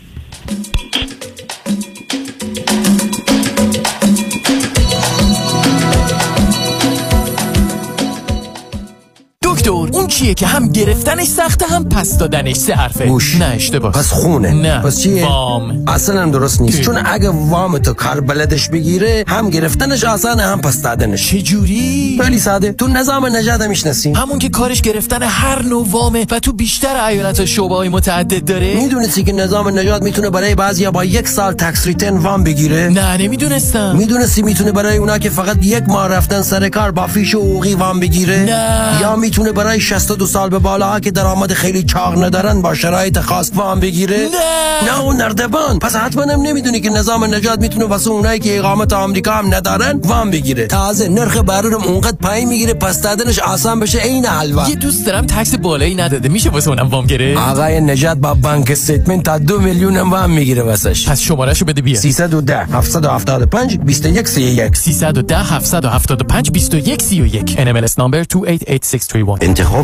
کیه که هم گرفتنش سخته هم پس دادنش؟ سه حرفه. گوش. نه اشتباه. پس خونه. نه. پس چیه؟ وام. اصلا هم درست نیست. چون اگه وام تو کار بلدش بگیره هم گرفتنش آسانه هم پس دادنش. چه جوری خیلی ساده. تو نظام نجات می‌شناسی. همون که کارش گرفتن هر نوع وامه و تو بیشتر ایالت شعبه های متعدد داره؟ می‌دونستی که نظام نجات می‌تونه برای بعضیا با یک سال tax return وام بگیره؟ نه نمی‌دونستم. می‌دونستی می‌تونه برای اونا که فقط یک ماه رفتن سر کار با فیش حقوقی وام بگیره؟ نه. یا می‌تونه برای 62 سال به بالا که درآمد خیلی چاق ندارن با شرایط خاص وام بگیره. نه! نه اون نردبان. پس حتما هم نمی‌دونی که نظام نجات می‌تونه واسه اونایی که اقامت آمریکا هم ندارن وام بگیره. تازه نرخ بهره اونقدر پایین می‌گیره پس دادنش آسان بشه عین حلوا. یه دوست دارم tax بالایی نداده. میشه واسه اونم وام گیره آقای نجات با bank statement تا دو میلیون هم وام می‌گیره واسش. پس شمارهشو بده بیا 310 775 21 31 310 775 21 31 NMLS number 288631 انتخاب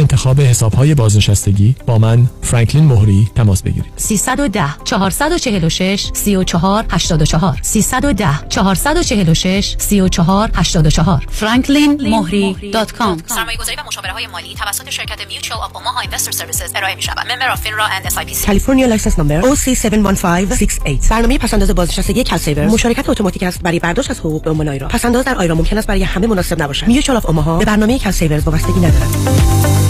انتخاب حسابهای بازنشستگی با من فرانکلین مهری تماس بگیرید. 310 446 34 84 310 446 34 84 franklinmohri.com سرمایه گذاری و مشاوره های مالی توسط شرکت Mutual of Omaha Investor Services ارائه می شود member of FINRA and SIP C California license number OC71568 برنامه پس‌انداز بازنشستگی CalSaver مشارکت اتوماتیک است برای برداشت از حقوق به عنوان را پس‌انداز در IRA ممکن است برای همه مناسب نباشد. Mutual of Omaha به برنامه کالسیور وابستگی ندارد.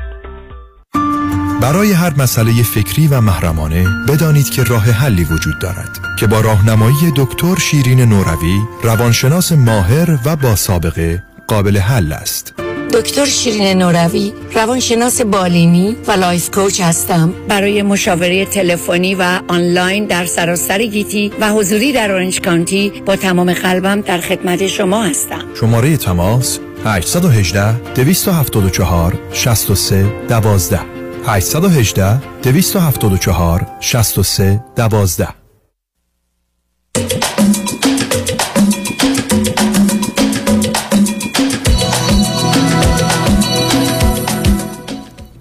برای هر مسئله فکری و محرمانه بدانید که راه حلی وجود دارد که با راهنمایی دکتر شیرین نوروی روانشناس ماهر و با سابقه قابل حل است. دکتر شیرین نوروی روانشناس بالینی و life coach هستم. برای مشاوره تلفنی و آنلاین در سراسر گیتی و حضوری در اورنج کانتی با تمام قلبم در خدمت شما هستم. شماره تماس 818 274 63 12 818 274 63 12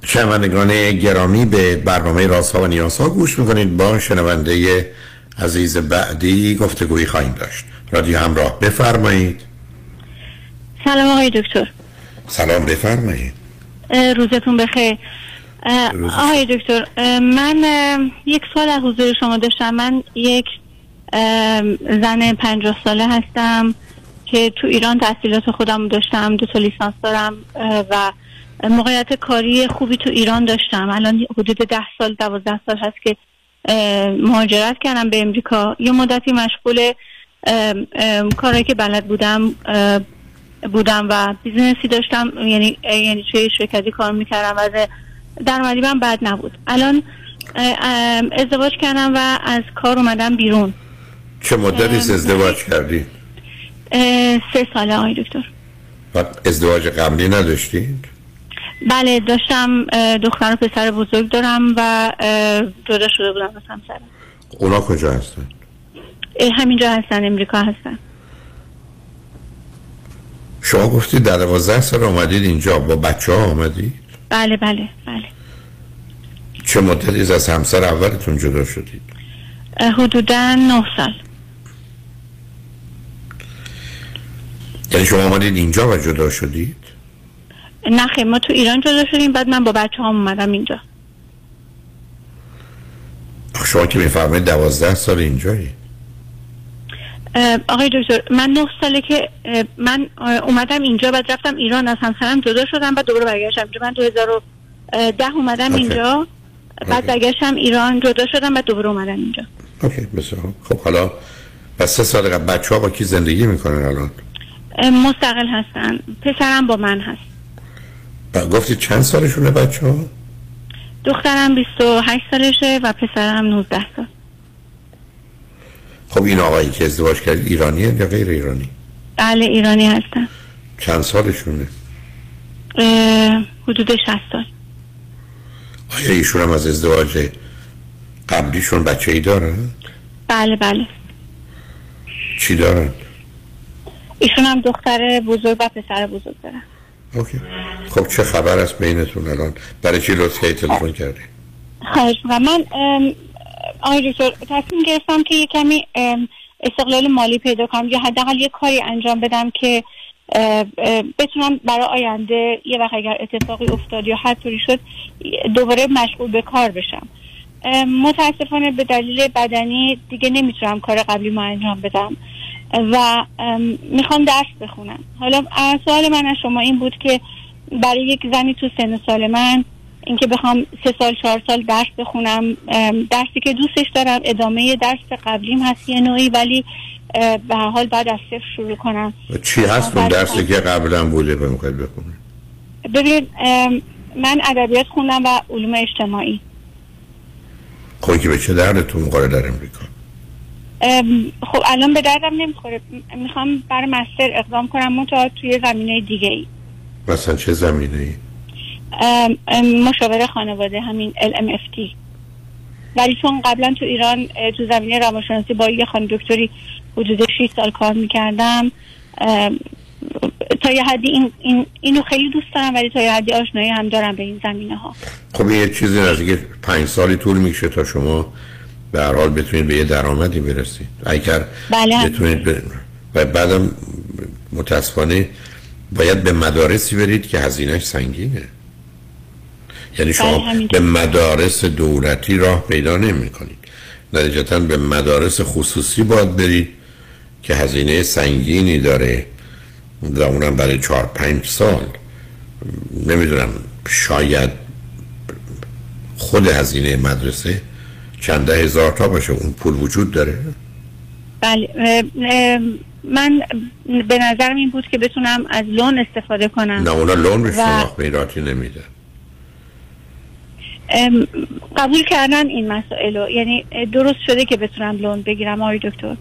شنوندگان گرامی به برنامه رازها و نیازها گوش می‌کنید. با شنونده عزیز بعدی گفتگویی خواهیم داشت. رادیو همراه بفرمایید. سلام آقای دکتر. سلام بفرمایید. روزتون بخیر. آقای دکتر من یک سوال از حضور شما داشتم. من یک زن پنجاه ساله هستم که تو ایران تحصیلات خودم داشتم دو تا لیسانس دارم و موقعیت کاری خوبی تو ایران داشتم. الان حدود ده سال دوازده سال هست که مهاجرت کردم به امریکا. یه مدتی مشغول کارهایی که بلد بودم بودم و business ی داشتم. یعنی یعنی توی شرکتی کار می‌کردم. و درآمدی من بد نبود. الان ازدواج کردم و از کار اومدم بیرون. چه مدتی ازدواج کردید؟ سه ساله آقای دکتر. ازدواج قبلی نداشتید؟ بله داشتم دختر و پسر بزرگ دارم و جدا شده بودم از همسرم. اونا کجا هستن؟ همینجا هستن امریکا هستن. شما گفتید در 12 سال آمدید اینجا با بچه ها آمدید بله بله بله. چه مدتی از همسر اولتون جدا شدید؟ حدودا نه سال. یعنی شما آمدید اینجا و جدا شدید؟ نه خیر ما تو ایران جدا شدیم بعد من با بچه هم اومدم اینجا. شما که میفرمایید دوازده سال اینجایی. آقای دکتر من نه ساله که من اومدم اینجا بعد رفتم ایران از همسرم جدا شدم بعد دوباره برگشتم. من 2010 اومدم. اینجا بعد برگشتم ایران جدا شدم بعد دوباره اومدم اینجا. اوکی بسیار. خب حالا پس سه سال قبل بچه ها با کی زندگی می‌کنن الان؟ مستقل هستن. پسرم با من هست. و گفتید چند سالشونه بچه ها دخترم 28 سالشه و پسرم 19 سال. خب این آقایی که ازدواج کردید ایرانیه یا غیر ایرانی؟ بله ایرانی هستن. چند سالشونه؟ حدود 60 سال. آیا ایشون هم از ازدواج قبلیشون بچه ای دارن؟ بله بله. چی دارن؟ ایشون هم دختر بزرگ و پسر بزرگ دارن. اوکی. خب چه خبر است بینتون الان؟ برای چی لطف کردید تلفن کردی؟ خواهش. من تصمیم گرفتم که یه کمی استقلال مالی پیدا کنم یا حداقل یه کاری انجام بدم که بتونم برای آینده یه وقت اگر اتفاقی افتاد یا هر طوری شد دوباره مشغول به کار بشم. متاسفانه به دلیل بدنی دیگه نمی‌تونم کار قبلی ما انجام بدم و ام، می‌خوام درس بخونم. حالا سوال من از شما این بود که برای یک زنی تو سن سال من اینکه بخوام سه سال چهار سال درس بخونم. درسی که دوستش دارم. ادامه درس قبلیم هست یه نوعی ولی به هر حال بعد از صفر شروع کنم. و چی هست اون درسی که قبلا بوده به می‌خواید بخونید ببینید ام، من ادبیات خوندم و علوم اجتماعی. خب که به چه دردتون می‌خوره در امریکا؟ ام، خب الان به دردم نمی‌خوره. می‌خوام برای مستر اقدام کنم منتها توی زمینه دیگه ای مثلا چه زمینه ای مشاور خانواده همین LMFT ولی چون قبلا تو ایران تو زمینه روانشناسی با یه خانم دکتری حدود 6 سال کار می‌کردم. تا یه حدی این, این اینو خیلی دوست دارم ولی تا یه حدی آشنایی هم دارم به این زمینه ها خب یه چیزی نزدیک پنج سالی طول می‌کشه تا شما به هر حال بتونید به یه درآمدی برسید. اگر بله. بتونید ب... و بعدم متاسفانه باید به مدارسی برید که هزینهش سنگینه. یعنی شما بله، همینطور. به مدارس دولتی راه پیدا نمی کنید نتیجتا به مدارس خصوصی باید برید که هزینه سنگینی داره و اونم برای چهار پنج سال. نمی‌دونم شاید خود هزینه مدرسه چند هزار تا باشه اون پول وجود داره؟ بله من به نظرم این بود که بتونم از لون استفاده کنم. نه اونا لون به و- شما خیراتی نمیده. قبول کردن این مسائل رو. یعنی درست شده که بتونم loan بگیرم آقای دکتر.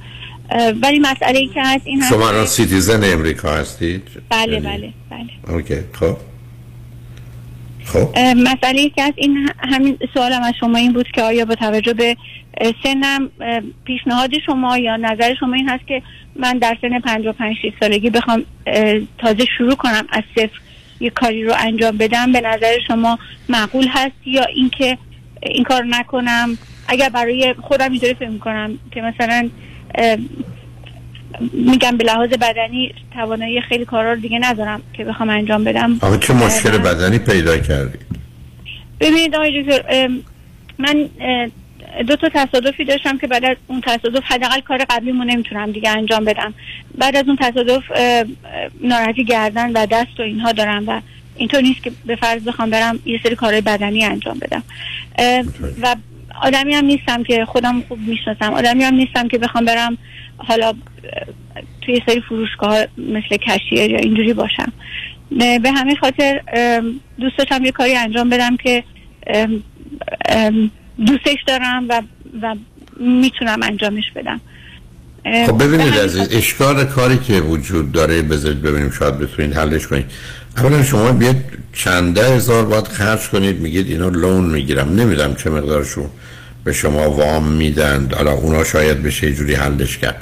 ولی مسئله ای که هست این هست شما الان citizen امریکا هستید؟ بله یعنی- بله بله. okay خب. خب. مسئله ای که هست این همین سوالم از شما این بود که آیا با توجه به سنم پیشنهاد شما یا نظر شما این هست که من در سن 55 6 سالگی بخوام تازه شروع کنم از صفر یه کاری رو انجام بدم به نظر شما معقول هست یا اینکه این کار نکنم؟ اگر برای خودم اینطوری فکر می‌کنم که مثلا میگم به لحاظ بدنی توانایی خیلی کارا رو دیگه ندارم که بخوام انجام بدم. آقا چه مشکل بدنی پیدا کردید؟ ببینید آقای من دو تا تصادفی داشتم که بعد از اون تصادف حداقل کار قبلیمو نمی‌تونم دیگه انجام بدم. بعد از اون تصادف ناراحتی گردن و دست و اینها دارم و اینطور نیست که به فرض بخوام برم یه سری کارهای بدنی انجام بدم. و آدمی هم نیستم که خودم خوب می‌شناسم. آدمی هم نیستم که بخوام برم حالا توی یه سری فروشگاه مثل کشیر یا اینجوری باشم. به همین خاطر دوست داشتم یه کاری انجام بدم که ام، ام، دوستش دارم و و می‌تونم انجامش بدم. خب ببینید عزیز اشکال کاری که وجود داره بذارید ببینیم شاید بتونید حلش کنید. اولا شما بیاید چند هزار باید خرج کنید میگید اینا loan می‌گیرم. نمیدونم چه مقدارشون به شما وام میدن. حالا اونا شاید بشه جوری حلش کرد.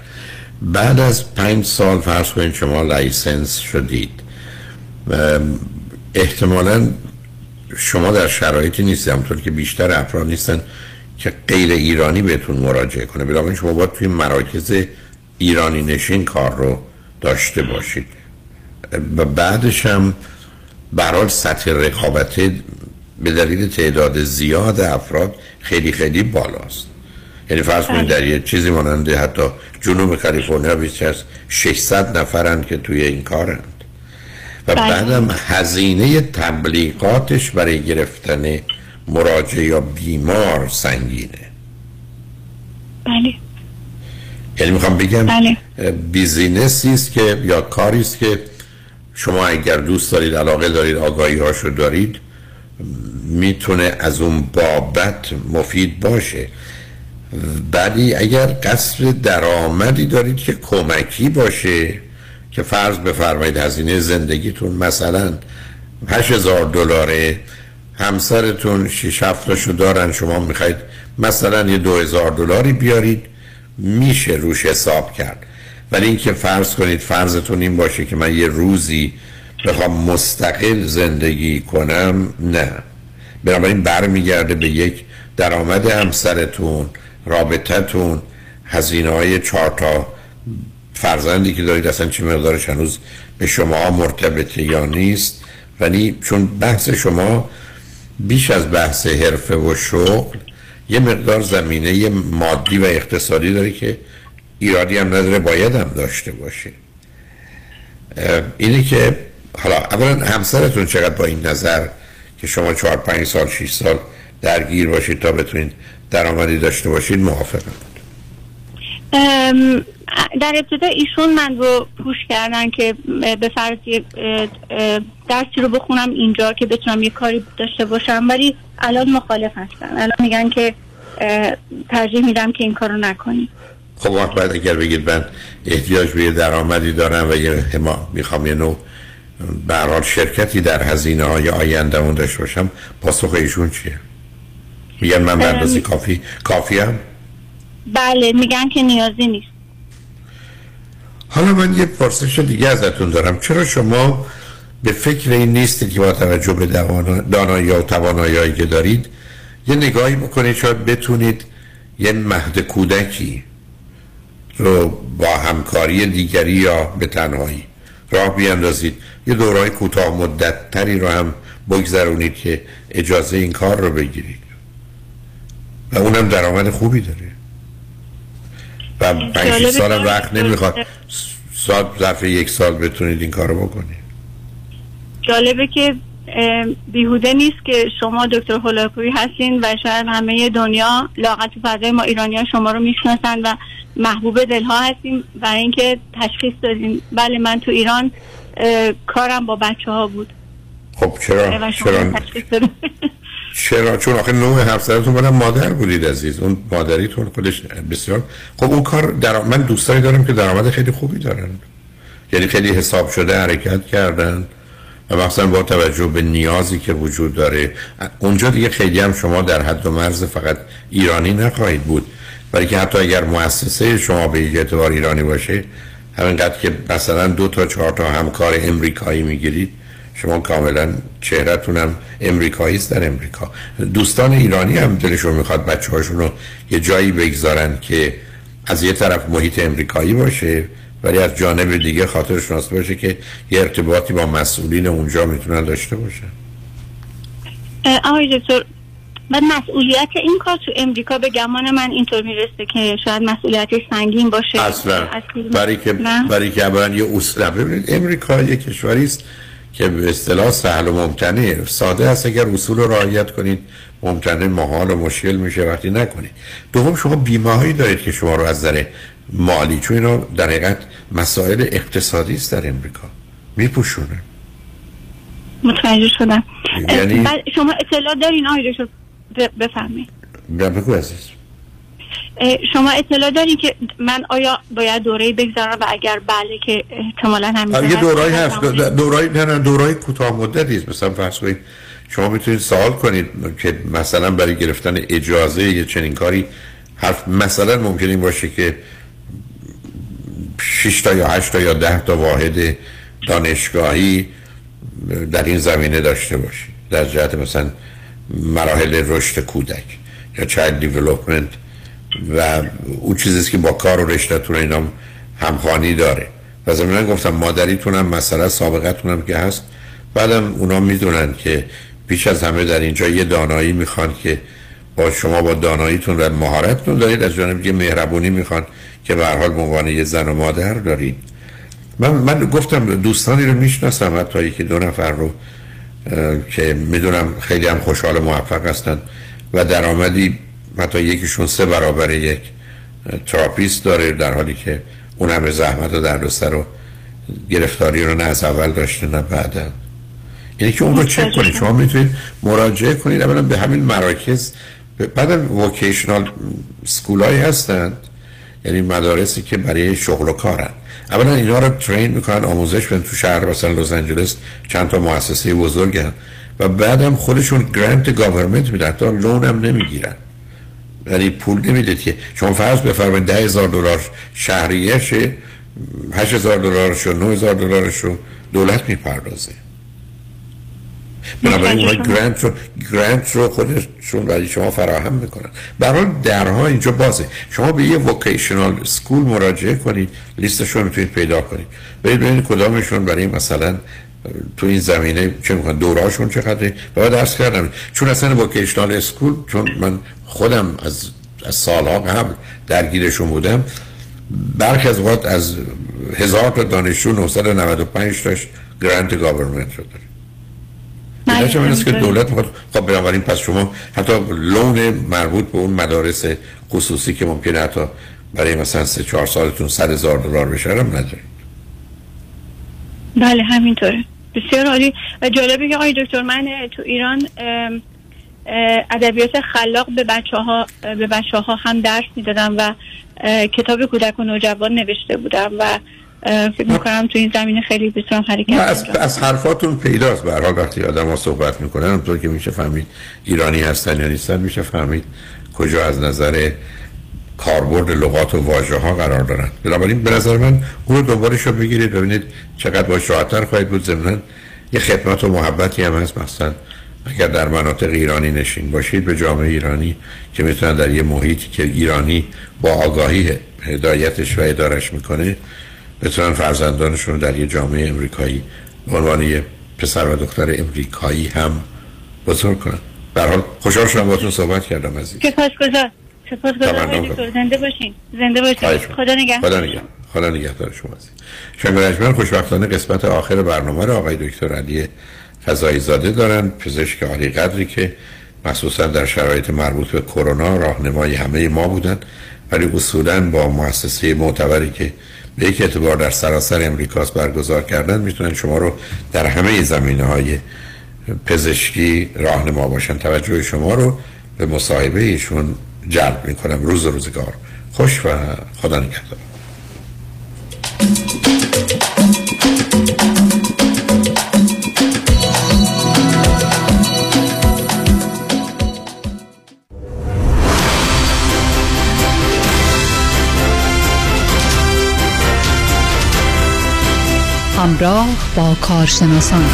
بعد از پنج سال فرض کنید شما license شدید. احتمالا شما در شرایطی نیستید همطور که بیشتر افراد نیستن که غیر ایرانی بهتون مراجعه کنه. بنابراین شما باید توی مراکز ایرانی نشین کار رو داشته باشید. و بعدش هم برای سطح رقابت به دلیل تعداد زیاد افراد خیلی خیلی بالاست. یعنی فرض کنید بله. در یه چیزی ماننده حتی جنوب کالیفرنیا بیشتر از 600 نفرند که توی این کارند. و بله. بعدم هزینه تبلیغاتش برای گرفتن مراجعه یا بیمار سنگینه بله یعنی می‌خوام بگم بله. بیزینسی است که یا کاری است که شما اگر دوست دارید علاقه دارید آگاهی هاشو دارید می‌تونه از اون بابت مفید باشه ولی اگر قصر درآمدی دارید که کمکی باشه که فرض بفرمایید هزینه زندگیتون مثلا 8000 دلاره همسرتون 6 هفتاشو دارن شما می‌خواید مثلا یه 2000 دلاری بیارید میشه روش حساب کرد. ولی اینکه فرض کنید فرضتون این باشه که من یه روزی بخوام مستقل زندگی کنم نه. بنابراین برمیگرده به یک درآمد همسرتون رابطتون هزینه های چهار تا فرزندی که دارید اصلا چه مقدارش هنوز به شما مرتبطه یا نیست ولی چون بحث شما بیش از بحث حرفه و شغل یه مقدار زمینه مادی و اقتصادی داره که ایرادی هم نداره باید هم داشته باشه. اینه که حالا اولا همسرتون چقدر با این نظر که شما چهار پنج سال شیش سال درگیر باشید تا بتونید درآمدی داشته باشید موافقم. ام، در ابتدا ایشون من رو پوش کردن که به فرض درسی رو بخونم اینجا که بتونم یه کاری داشته باشم ولی الان مخالف هستن. الان میگن که ترجیح میدم که این کارو نکنی خب وقت بعد اگر بگید من احتیاج به یه درآمدی دارم و یه حما می‌خوام یه نوع به هر حال شرکتی در هزینه های آینده داشته باشم پاسخ ایشون چیه؟ میگن من ام. کافی کافی هم بله میگن که نیازی نیست. حالا من یه پرسش دیگه ازتون دارم. چرا شما به فکر این نیستید که با توجه به دانایی و توانایی که دارید یه نگاهی بکنید شاید بتونید یه مهد کودکی رو با همکاری دیگری یا به تنهایی راه بیاندازید. یه دورهای کوتاه مدت تری رو هم بگذرونید که اجازه این کار رو بگیرید. و اونم درآمد خوبی داره. و پنج شیش جالبه سال که- وقت نمی‌خواد سال ظرف یک سال بتونید این کار رو بکنید. جالبه که بیهوده نیست که شما دکتر هولاکویی هستین و شاید همه دنیا لاغت فضای ما ایرانی ها شما رو می‌شناسن و محبوب دلها هستین برای اینکه تشخیص دادین. بله من تو ایران کارم با بچه ها بود. خب چرا؟ و چرا؟ چرا؟ چون آخه نوع همسرتون بودم مادر بودید عزیز. اون مادریتون خودش بسیار خب اون کار در من دوستانی دارم که درآمد خیلی خوبی دارن. یعنی خیلی حساب شده حرکت کردن. و مثلا با توجه به نیازی که وجود داره. اونجا دیگه خیلی هم شما در حد و مرز فقط ایرانی نخواهید بود. ولی که حتی اگر مؤسسه شما به اعتبار ایرانی باشه همینقدر که مثلا دو تا چهار تا همکار امریکایی می‌گیرید شما کاملا چهرهتون هم امریکایی است در امریکا. دوستان ایرانی هم دلشون می‌خواد بچه هاشون رو یه جایی بگذارن که از یه طرف محیط امریکایی باشه ولی از جانب دیگه خاطر شناس باشه که یه ارتباطی با مسئولین اونجا می‌تونن داشته باشن. آقای دکتر بعد مسئولیت این کار تو امریکا به گمان من اینطور می‌رسه که شاید مسئولیتش سنگین باشه. اصلا. برای که؟ برای که یه اصول ببینید امریکا یه کشوری است که به اصطلاح سهل و ممتنه ساده است اگر اصول رو رعایت کنید. ممتنه محال و مشکل میشه وقتی نکنید. دوم شما بیمه هایی دارید که شما رو از نظر مالی چون اینا در حقیقت مسائل اقتصادی است در امریکا. میپوشونه. متوجه شدم. یعنی- شما اطلاع دارین؟ آقای دکتر ب- بفرمایید. بگو عزیز شما اطلاع داری که من آیا باید دوره بگذارم و اگر بله که احتمالا همین آره، یه. دورایی هست. دورایی نه نه دورایی کوتاه مدتی است مثلا فرض کنید شما می‌تونید سوال کنید که مثلا برای گرفتن اجازه یه چنین کاری حرف مثلا ممکن این باشه که 6 تا یا 8 تا یا 10 تا واحد دانشگاهی در این زمینه داشته باشید در جهت مثلا مراحل رشد کودک یا چایلد دیولپمنت و اون چیزی است که با کار و رشتهتون و اینا همخوانی داره. و ضمنا گفتم مادریتون هم مسئله سابقتون هم که هست. بعدم اونا می‌دونن که پیش از همه در اینجا یه دانایی می‌خوان که با شما با داناییتون و مهارتتون دارید. از جانب یه مهربونی می‌خوان که به حال عنوان یه زن و مادر دارید من, من گفتم دوستانی رو می‌شناسم حتی که دو نفر رو که می‌دونم خیلی هم خوشحال موفق هستن. و درآمدی حتی یکیشون سه برابر یک therapist داره در حالی که اون همه زحمت و دردسر و گرفتاری رو نه از اول داشته نه بعدا یعنی که اون رو چک کنید. شما می‌تونید مراجعه کنید. اولا به همین مراکز بعدم vocational school هایی هستند یعنی مدارسی که برای شغل و کارن. اولا اینا رو train می‌کنن آموزش بدن. تو شهر مثلا لس آنجلس چند تا مؤسسه بزرگن و بعدم خودشون grant government میدن. تا loan هم نمی‌گیرن. یعنی پول نمی‌دید که شما فرض بفرمایید ده هزار دلار شهریشه هشت هزار دلارشو نه هزار دلارشو دولت می‌پردازه. بنابراین اونها grant رو grant رو خودشون برای شما فراهم می‌کنن. برای درها اینجا بازه. شما به یه vocational school مراجعه کنید لیستش رو می‌تونید پیدا کنید. برید ببینید کدامشون برای مثلا تو این زمینه چه می‌کنن دوراشون چقدره و بعد عرض کردم چون اصلا vocational school چون من خودم از از سالها قبل درگیرشون بودم برخی از اوقات از هزار تا دانشجو 995 تاش grant government رو داره این است که دولت می‌خواد؟ خب بنابراین پس شما حتی loan مربوط به اون مدارس خصوصی که ممکنه حتی برای مثلا سه چهار سالتون صد هزار دلار بشه هم ندارید. بله همینطوره. بسیار عالی و جالبه که آقای دکتر من تو ایران ادبیات خلاق به بچه ها به بچه ها هم درس می‌دادم و کتاب کودک و نوجوان نوشته بودم و فکر می‌کنم تو این زمینه خیلی بتونم حرکت از, از حرفاتون پیداست. به هر حال وقتی آدم ها صحبت می‌کنن همطور که میشه فهمید ایرانی هستن یا نیستن میشه فهمید کجا از نظر کاربرد لغات و واژه ها قرار دارن بنابراین به نظر من اون دنبالش رو بگیرید. ببینید چقدر باش راحتتر خواهید بود. ضمنا یه خدمت و محبتی هم هست. مثلا اگر در مناطق ایرانی نشین باشید به جامعه ایرانی که می‌تونن در یه محیطی که ایرانی با آگاهی هدایتش و ادارش می‌کنه بتونن فرزندانشون در یه جامعه امریکایی به عنوان یه پسر و دختر امریکایی هم بزرگ کنن. به حال خوشحال شدم باهاتون صحبت کردم عزیز. سپاسگزار سپاسگزار تمام آقای دکتر زنده باشین. زنده باشین. خدا نگهدار. خدا نگه خدا نگهدار شما عزیز شنگ رجمن خوشبختانه قسمت آخر برنامه رو آقای دکتر علی فضایی زاده دارن. پزشک عالی قدری که مخصوصا در شرایط مربوط به کرونا راهنمای همه ما بودن ولی اصولا با مؤسسه معتبری که به یک اعتبار در سراسر امریکاست برگزار کردن می‌تونن شما رو در همه زمینه های پزشکی راهنما باشن. توجه شما رو به مصاحبه ایشون جلب می‌کنم. روز روزگار. خوش و خدا نگهدار. همراه با کارشناسان.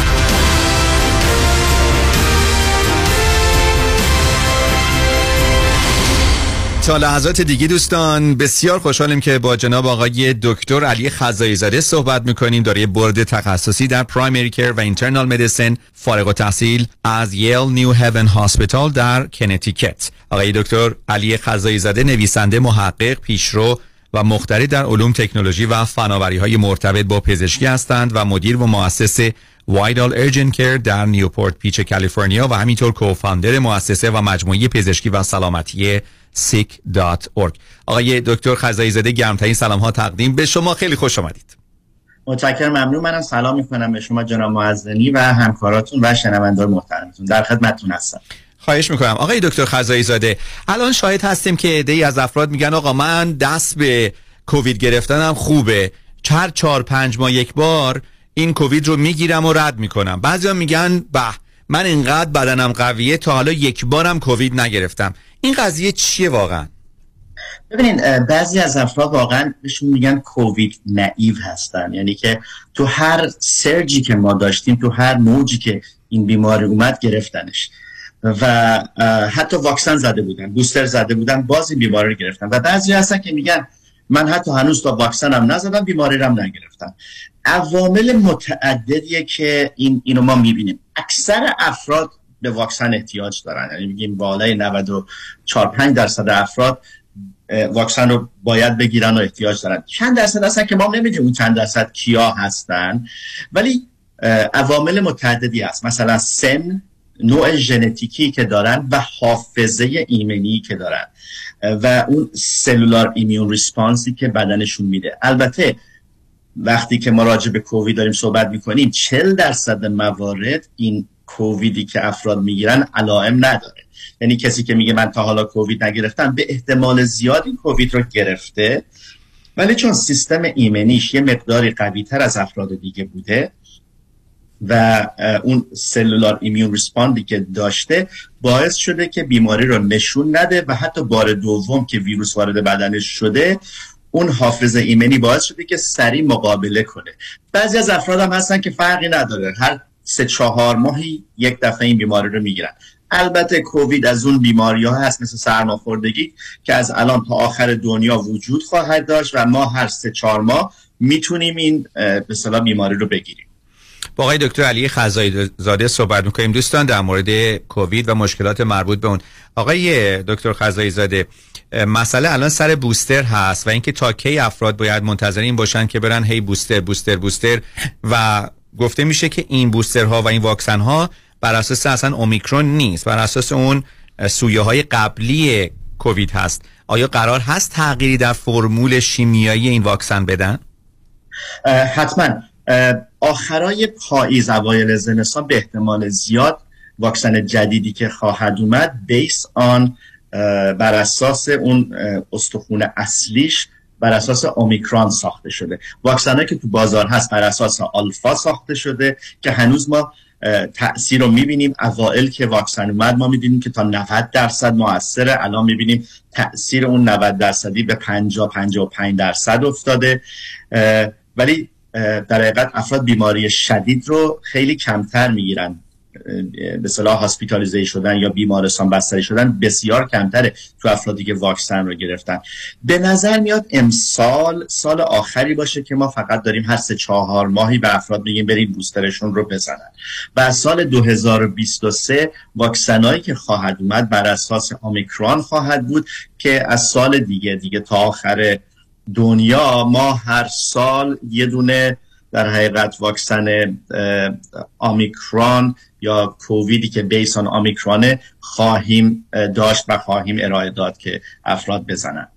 تا لحظات دیگه دوستان بسیار خوشحالیم که با جناب آقای دکتر علی خزایی زاده صحبت می‌کنیم. داره برد تخصصی در پرایمری کر و اینترنال مدیسن فارغ التحصیل از ییل نیو هیون هاسپیتال در کنتیکت آقای دکتر علی خزایی زاده نویسنده محقق پیشرو و مختری در علوم تکنولوژی و فناوری های مرتبط با پزشکی هستند و مدیر و مؤسس وایدال ارجن کر در نیوپورت پیچ کالیفرنیا و همینطور کوفاندر مؤسسه و مجموعه پزشکی و سلامتی sick.org آقای دکتر خزایی زاده گرمترین سلام ها تقدیم به شما. خیلی خوش آمدید. متشکرم ممنون. منم سلام می‌کنم به شما جناب معزنی و همکاراتون و شنوندگان محترمتون. در خدمتتون هستم. خواهش می‌کنم. آقای دکتر خزایی زاده الان شاهد هستیم که عده‌ای از افراد میگن آقا من دست به کووید گرفتنم خوبه. چهار چهار پنج ماه یک بار این کووید رو می‌گیرم و رد می‌کنم. بعضیا میگن به من اینقدر بدنم قویه تا حالا یک بارم کووید نگرفتم. این قضیه چیه واقعا؟ ببینین بعضی از افراد واقعا بهشون میگن کووید نعیو هستن. یعنی که تو هر سرجی که ما داشتیم تو هر موجی که این بیماری اومد گرفتنش. و حتی واکسن زده بودن بوستر زده بودن باز این بیماری رو گرفتن. و بعضی هستن که میگن من حتی هنوز تا واکسنم نزدم بیماری رو هم نگرفتم. عوامل متعددیه که این اینو ما می‌بینیم. اکثر افراد به واکسن احتیاج دارن. یعنی میگیم بالای 94 5 درصد افراد واکسن رو باید بگیرن و احتیاج دارن. چند درصد هستن که ما نمی‌دونیم اون چند درصد کیا هستن. ولی عوامل متعددی هست. مثلا سن نوع ژنتیکی که دارن و حافظه ایمنی که دارن. و اون سلولار ایمیون ریسپانسی که بدنشون میده. البته وقتی که ما راجع به کووید داریم صحبت می‌کنیم چل درصد موارد این کوویدی که افراد می‌گیرن علائم نداره. یعنی کسی که میگه من تا حالا کووید نگرفتم به احتمال زیاد این کووید رو گرفته. ولی چون سیستم ایمنیش یه مقداری قوی تر از افراد دیگه بوده و اون سلولار ایمیون ریسپاندی که داشته باعث شده که بیماری رو نشون نده و حتی بار دوم که ویروس وارد بدنش شده اون حافظه ایمنی باعث شده که سریع مقابله کنه. بعضی از افراد هم هستن که فرقی نداره. هر سه چهار ماهی یک دفعه این بیماری رو می‌گیرن. البته کووید از اون بیماری ها هست مثل سرماخوردگی که از الان تا آخر دنیا وجود خواهد داشت و ما هر سه چهار ماه می‌تونیم این به بیماری رو بگیریم. با آقای دکتر علی خزایی زاده صحبت می‌کنیم. دوستان در مورد کووید و مشکلات مربوط به اون. آقای دکتر خزایی زاده مسئله الان سر بوستر هست و اینکه تا کی افراد باید منتظر این باشن که برن هی بوستر بوستر بوستر و گفته میشه که این بوسترها و این واکسن ها بر اساس اصلا اومیکرون نیست. بر اساس اون سویه های قبلی کووید هست. آیا قرار هست تغییری در فرمول شیمیایی این واکسن بدن؟ حتما. آخرای پاییز اوایل زمستان به احتمال زیاد واکسن جدیدی که خواهد اومد بیس آن بر اساس اون استخونه اصلیش بر اساس اومیکرون ساخته شده. واکسن که تو بازار هست بر اساس آلفا ساخته شده که هنوز ما تاثیر رو می‌بینیم. اوائل که واکسن اومد ما می‌دونیم که تا 90 درصد موثره. الان می‌بینیم تاثیر اون 90 درصدی به 50 55 درصد افتاده. ولی در حقیقت افراد بیماری شدید رو خیلی کمتر می‌گیرن. به صلاح هاسپیتالیزه شدن یا بیمارستان بستری شدن بسیار کمتره تو افرادی که واکسن رو گرفتن. به نظر میاد امسال سال آخری باشه که ما فقط داریم هر سه چهار ماهی به افراد میگیم بریم بوسترشون رو بزنن. و سال 2023 واکسنایی که خواهد اومد بر اساس اومیکرون خواهد بود که از سال دیگه دیگه تا آخر دنیا ما هر سال یه دونه در حقیقت واکسن آمیکرون یا کوویدی که بیسان آمیکرونه خواهیم داشت و خواهیم ارائه داد که افراد بزنن.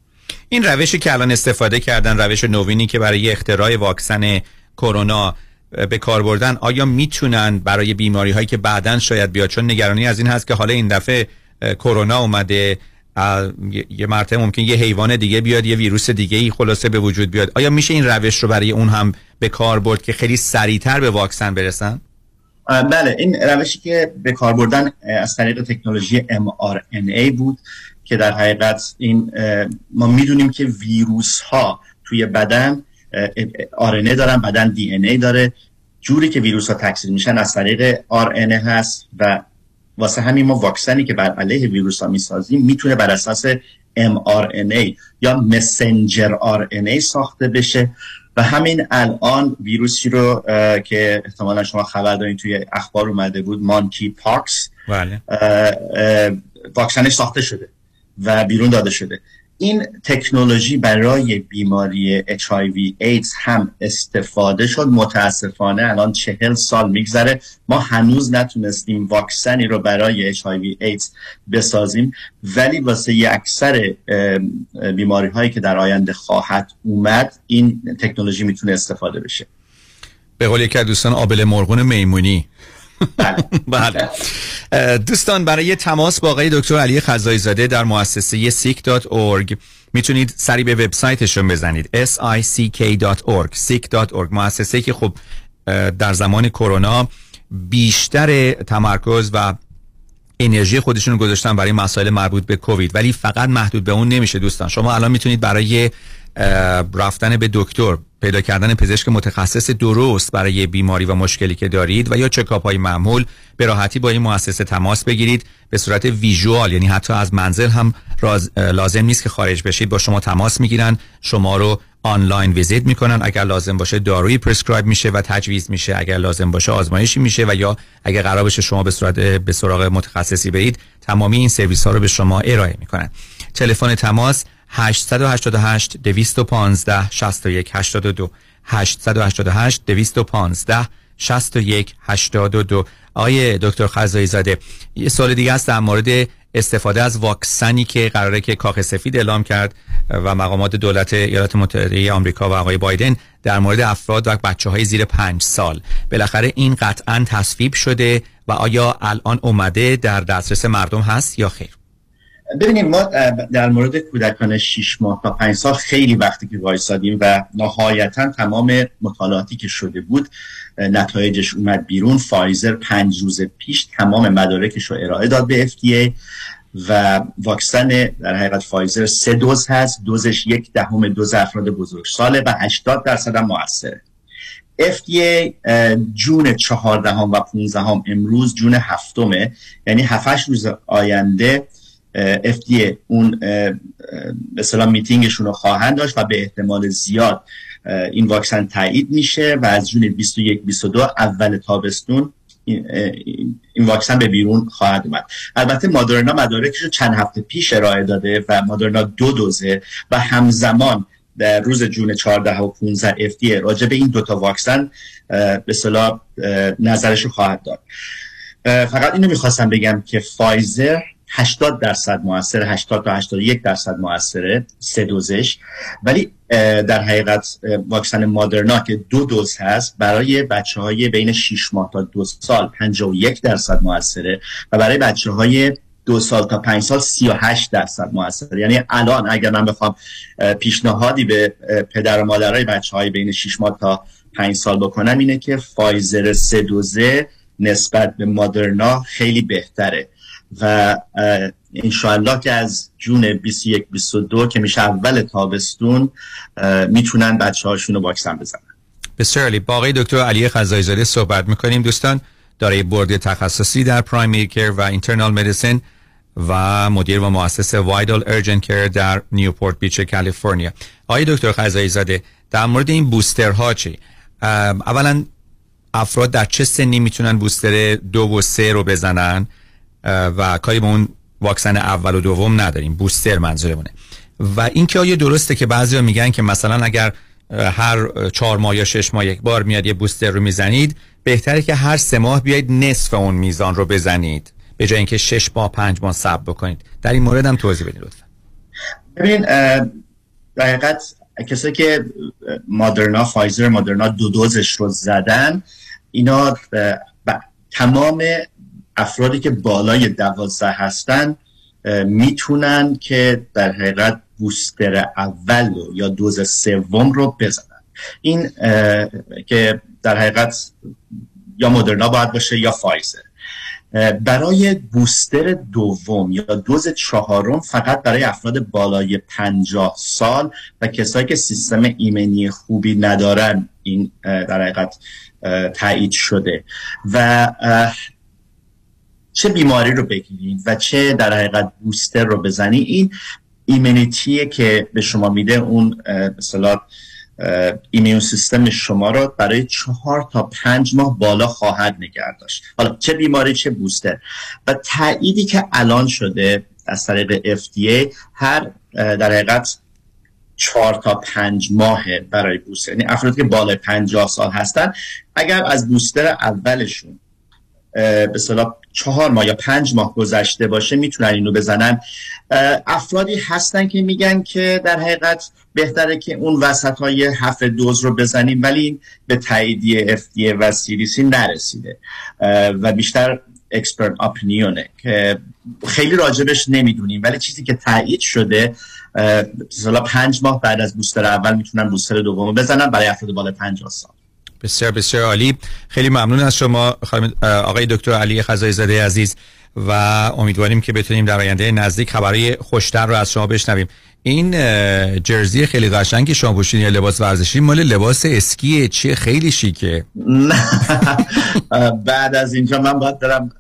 این روشی که الان استفاده کردن روش نوینی که برای اختراع واکسن کرونا به کار بردن آیا می‌تونن برای بیماری هایی که بعدا شاید بیاد؟ چون نگرانی از این هست که حالا این دفعه کرونا اومده یه مرتبه ممکن یه حیوان دیگه بیاد یه ویروس دیگه ای خلاصه به وجود بیاد. آیا میشه این روش رو برای اون هم به کار برد که خیلی سریعتر به واکسن برسن؟ بله این روشی که به کار بردن از طریق تکنولوژی mRNA بود که در حقیقت این ما می‌دونیم که ویروس ها توی بدن RNA دارن بدن DNA داره. جوری که ویروس ها تکثیر میشن از طریق RNA هست و واسه همین ما واکسنی که بر علیه ویروس ها می‌سازیم می‌تونه بر اساس mRNA یا مسنجر RNA ساخته بشه. و همین الان ویروسی رو که احتمالا شما خبر دارین توی اخبار اومده بود مانکی پاکس بله. واکسنش ساخته شده و بیرون داده شده این تکنولوژی برای بیماری HIV AIDS هم استفاده شد. متاسفانه الان چهل سال میگذره. ما هنوز نتونستیم واکسنی رو برای HIV AIDS بسازیم. ولی واسه اکثر بیماری هایی که در آینده خواهد اومد این تکنولوژی می‌تونه استفاده بشه. به قول یکی دوستان آبل مرغون میمونی. [laughs] بله, بله. دوستان برای تماس با آقای دکتر علی خزایی زاده در مؤسسه sick.org می‌تونید سری به وبسایتشون بزنید. Sick.org sick.org مؤسسه که خب در زمان کرونا بیشتر تمرکز و انرژی خودشون رو گذاشتن برای مسائل مربوط به کووید. ولی فقط محدود به اون نمیشه دوستان. شما الان می‌تونید برای رفتن به دکتر پیدا کردن پزشک متخصص درست برای بیماری و مشکلی که دارید و یا چکاپ های معمول به راحتی با این مؤسسه تماس بگیرید. به صورت ویژوال یعنی حتی از منزل هم لازم نیست که خارج بشید. با شما تماس می‌گیرن. شما رو آنلاین ویزیت می‌کنن. اگر لازم باشه دارویی پرسکرایب میشه و تجویز میشه. اگر لازم باشه آزمایشی میشه و یا اگر قرار باشه شما به صورت به سراغ متخصصی برید تمامی این سرویس ها رو به شما ارائه می‌کنن. تلفن تماس 888 215 61 82 888 215 61 82 آیه دکتر خزایی زاده یه سوال دیگه است در مورد استفاده از واکسنی که قراره که کاخ سفید اعلام کرد و مقامات دولت ایالات متحده آمریکا و آقای بایدن در مورد افراد و بچه های زیر پنج سال. بالاخره این قطعا تصویب شده و آیا الان اومده در دسترس مردم هست یا خیر؟ ببینید ما در مورد کودکان 6 ماه تا 5 سال خیلی وقتی که وایسادیم و نهایتا تمام مطالعاتی که شده بود نتایجش اومد بیرون. فایزر پنج روز پیش تمام مدارکش رو ارائه داد به FDA و واکسن در حقیقت فایزر سه دوز هست. دوزش یک دهم دوز افراد بزرگساله و 80 درصد هم موثره. FDA June چهاردهم و پونزدهم امروز June هفتمه یعنی هفتش روز آینده FDA اون به سلام میتینگشون رو خواهند داشت و به احتمال زیاد این واکسن تایید میشه و از جون 21 22 اول تابستون این واکسن به بیرون خواهد اومد. البته مادرنا مدارکش رو چند هفته پیش ارائه داده و مادرنا دو دوزه و همزمان در روز جون 14 و 15 FDA راجع به این دوتا واکسن به صلاح نظرش رو خواهد داد. فقط اینو می‌خواستم بگم که فایزر 80 درصد موثر 80 تا 81 درصد موثره سه دوزش. ولی در حقیقت واکسن مادرنا که دو دوز هست برای بچه های بین 6 ماه تا دو سال 51 درصد موثره و برای بچه های دو سال تا پنج سال 38 درصد موثره. یعنی الان اگر من بخوام پیشنهادی به پدر و مادرای بچه های بین 6 ماه تا 5 سال بکنم اینه که فایزر سه دوزه نسبت به مادرنا خیلی بهتره. و انشاءالله که از جون 21 22 که میشه اول تابستون می‌تونن بچه هاشون رو واکسن بزنن. بسیار با آقای دکتر علی خزایزاده صحبت می‌کنیم. دوستان دارای بورد تخصصی در پرایمری کر و اینترنال مدیسن و مدیر و مؤسس وایدال ارجن کر در نیوپورت بیچ کالیفرنیا. آقای دکتر خزایزاده در مورد این بوستر ها چی اولا افراد در چه سنی می‌تونن بوستر دو و سه رو بزنن؟ و کاری به اون واکسن اول و دوم نداریم. بوستر منظورمونه. و اینکه آیا درسته که بعضی میگن که مثلا اگر هر چهار ماه یا شش ماه یک بار میاد یه بوستر رو می‌زنید بهتره که هر سه ماه بیایید نصف اون میزان رو بزنید. به جای اینکه شش ماه پنج ماه صبر بکنید. در این مورد هم توضیح بدید لطفا. ببین در کسایی که مادرنا فایزر مادرنا دو دوزش رو زدن اینا تمام افرادی که بالای دوازده هستن می‌تونن که در حقیقت بوستر اول یا دوز سوم رو بزنن. این که در حقیقت یا مدرنا باید باشه یا فایزر. برای بوستر دوم یا دوز چهارم فقط برای افراد بالای پنجاه سال و کسایی که سیستم ایمنی خوبی ندارن این در حقیقت تایید شده. و چه بیماری رو بگیرید و چه در حقیقت بوستر رو بزنی این ایمنیتیه که به شما میده اون مثلا ایمیون سیستم شما رو برای چهار تا پنج ماه بالا خواهد نگه داشت. حالا چه بیماری چه بوستر. و تأییدی که الان شده از طریق FDA هر در حقیقت چهار تا پنج ماه برای بوستر. یعنی افرادی که بالای پنجاه سال هستن اگر از بوستر اولشون به صلاح چهار ماه یا پنج ماه گذشته باشه می‌تونن اینو بزنن. افرادی هستن که میگن که در حقیقت بهتره که اون وسط های هفت دوز رو بزنیم ولی به تاییدیه FDA و CDC نرسیده. و بیشتر اکسپرت اپینیونه که خیلی راجبش نمی‌دونیم. ولی چیزی که تایید شده مثلا پنج ماه بعد از بوستر اول می‌تونن بوستر دوم بزنن برای افراد بالای 50 سال. بسیار بسیار عالی. خیلی ممنون از شما آقای دکتر علی خزای زاده عزیز و امیدواریم که بتونیم در آینده نزدیک خبرهای خوشتر رو از شما بشنویم. این جرزی خیلی قشنگی شما پوشیدین یا لباس ورزشی. مال لباس اسکیه چیه؟ خیلی شیکه. بعد از اینجا من باید برم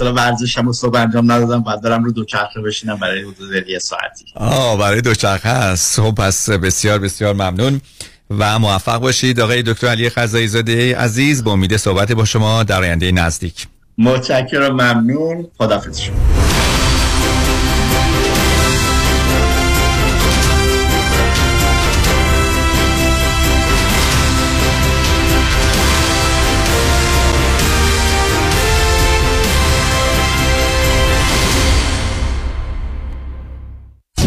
به ورزشم و صبح انجام ندادم باید برم رو دوچرخه بشینم برای حدود یه ساعتی. آه برای دوچرخه هست. خب پس بسیار بسیار ممنون. و موفق باشید. آقای دکتر علی خزایی زاده عزیز با امید صحبت با شما در آینده نزدیک. متشکرم ممنون. خداحافظ. شما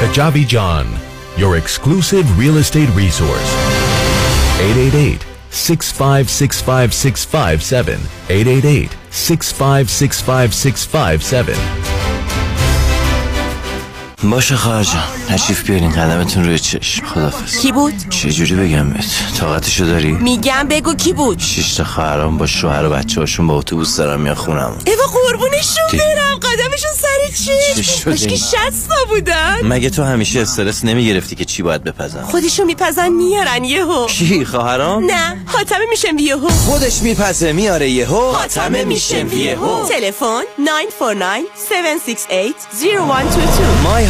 Kajabi John, your exclusive real estate resource. 888 6565657 888 6565657 باشه خواهر جان نشیف بیارین قدمتون روی چشم خدافز کی بود؟ چجوری بگم بهت؟ طاقتشو داری؟ میگم بگو کی بود؟ شش تا خواهرام با شوهر و بچه هاشون با اتوبوس دارن میان خونم ایوا قربونشون برم. قدمشون سر چی؟ مشکی شستا بودن. مگه تو همیشه استرس نمی‌گرفتی که چی باید بپزن؟ خودشون میپزن میارن یهو. کی خواهرام؟ نه حاتمه میشم یهو. خودش میپزه میاره یهو. حاتمه میشم یهو. تلفن 949 768 0122 مای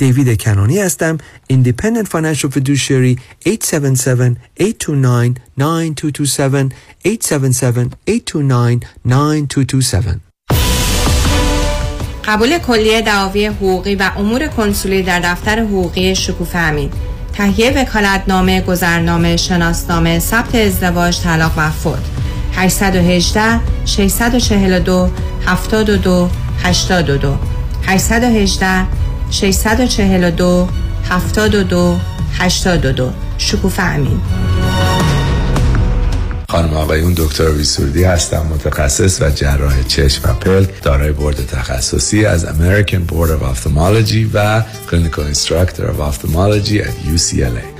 دیوید کنانی هستم. Independent Financial Fiduciary 877-829-9227 877-829-9227 قبول کلیه دعاوی حقوقی و امور کنسولی در دفتر حقوقی شکوفه امین. تهیه وکالتنامه، گذرنامه، شناسنامه، ثبت ازدواج، طلاق و فوت. 818 642 72 82 818 642 72 82 شکوفه امین. خانم آقایون دکتر ابی سرودی هستم متخصص و جراح چشم و پلک دارای بورد تخصصی از American Board of Ophthalmology و Clinical Instructor of Ophthalmology at UCLA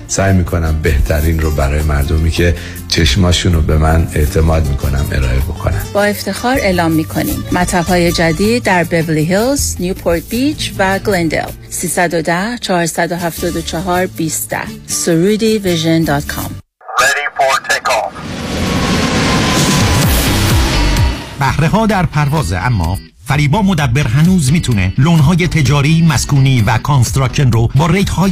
سعی می‌کنم بهترین رو برای مردمی که چشماشون رو به من اعتماد می‌کنم ارائه بکنم با افتخار اعلام می‌کنیم. مطب های جدید در بورلی هیلز، نیوپورت بیچ و گلندل 310 474 20 سرودی Vision dot com. بهره ها در پروازه اما فریبا مدبر هنوز می‌تونه loan های تجاری، مسکونی و construction رو با rate های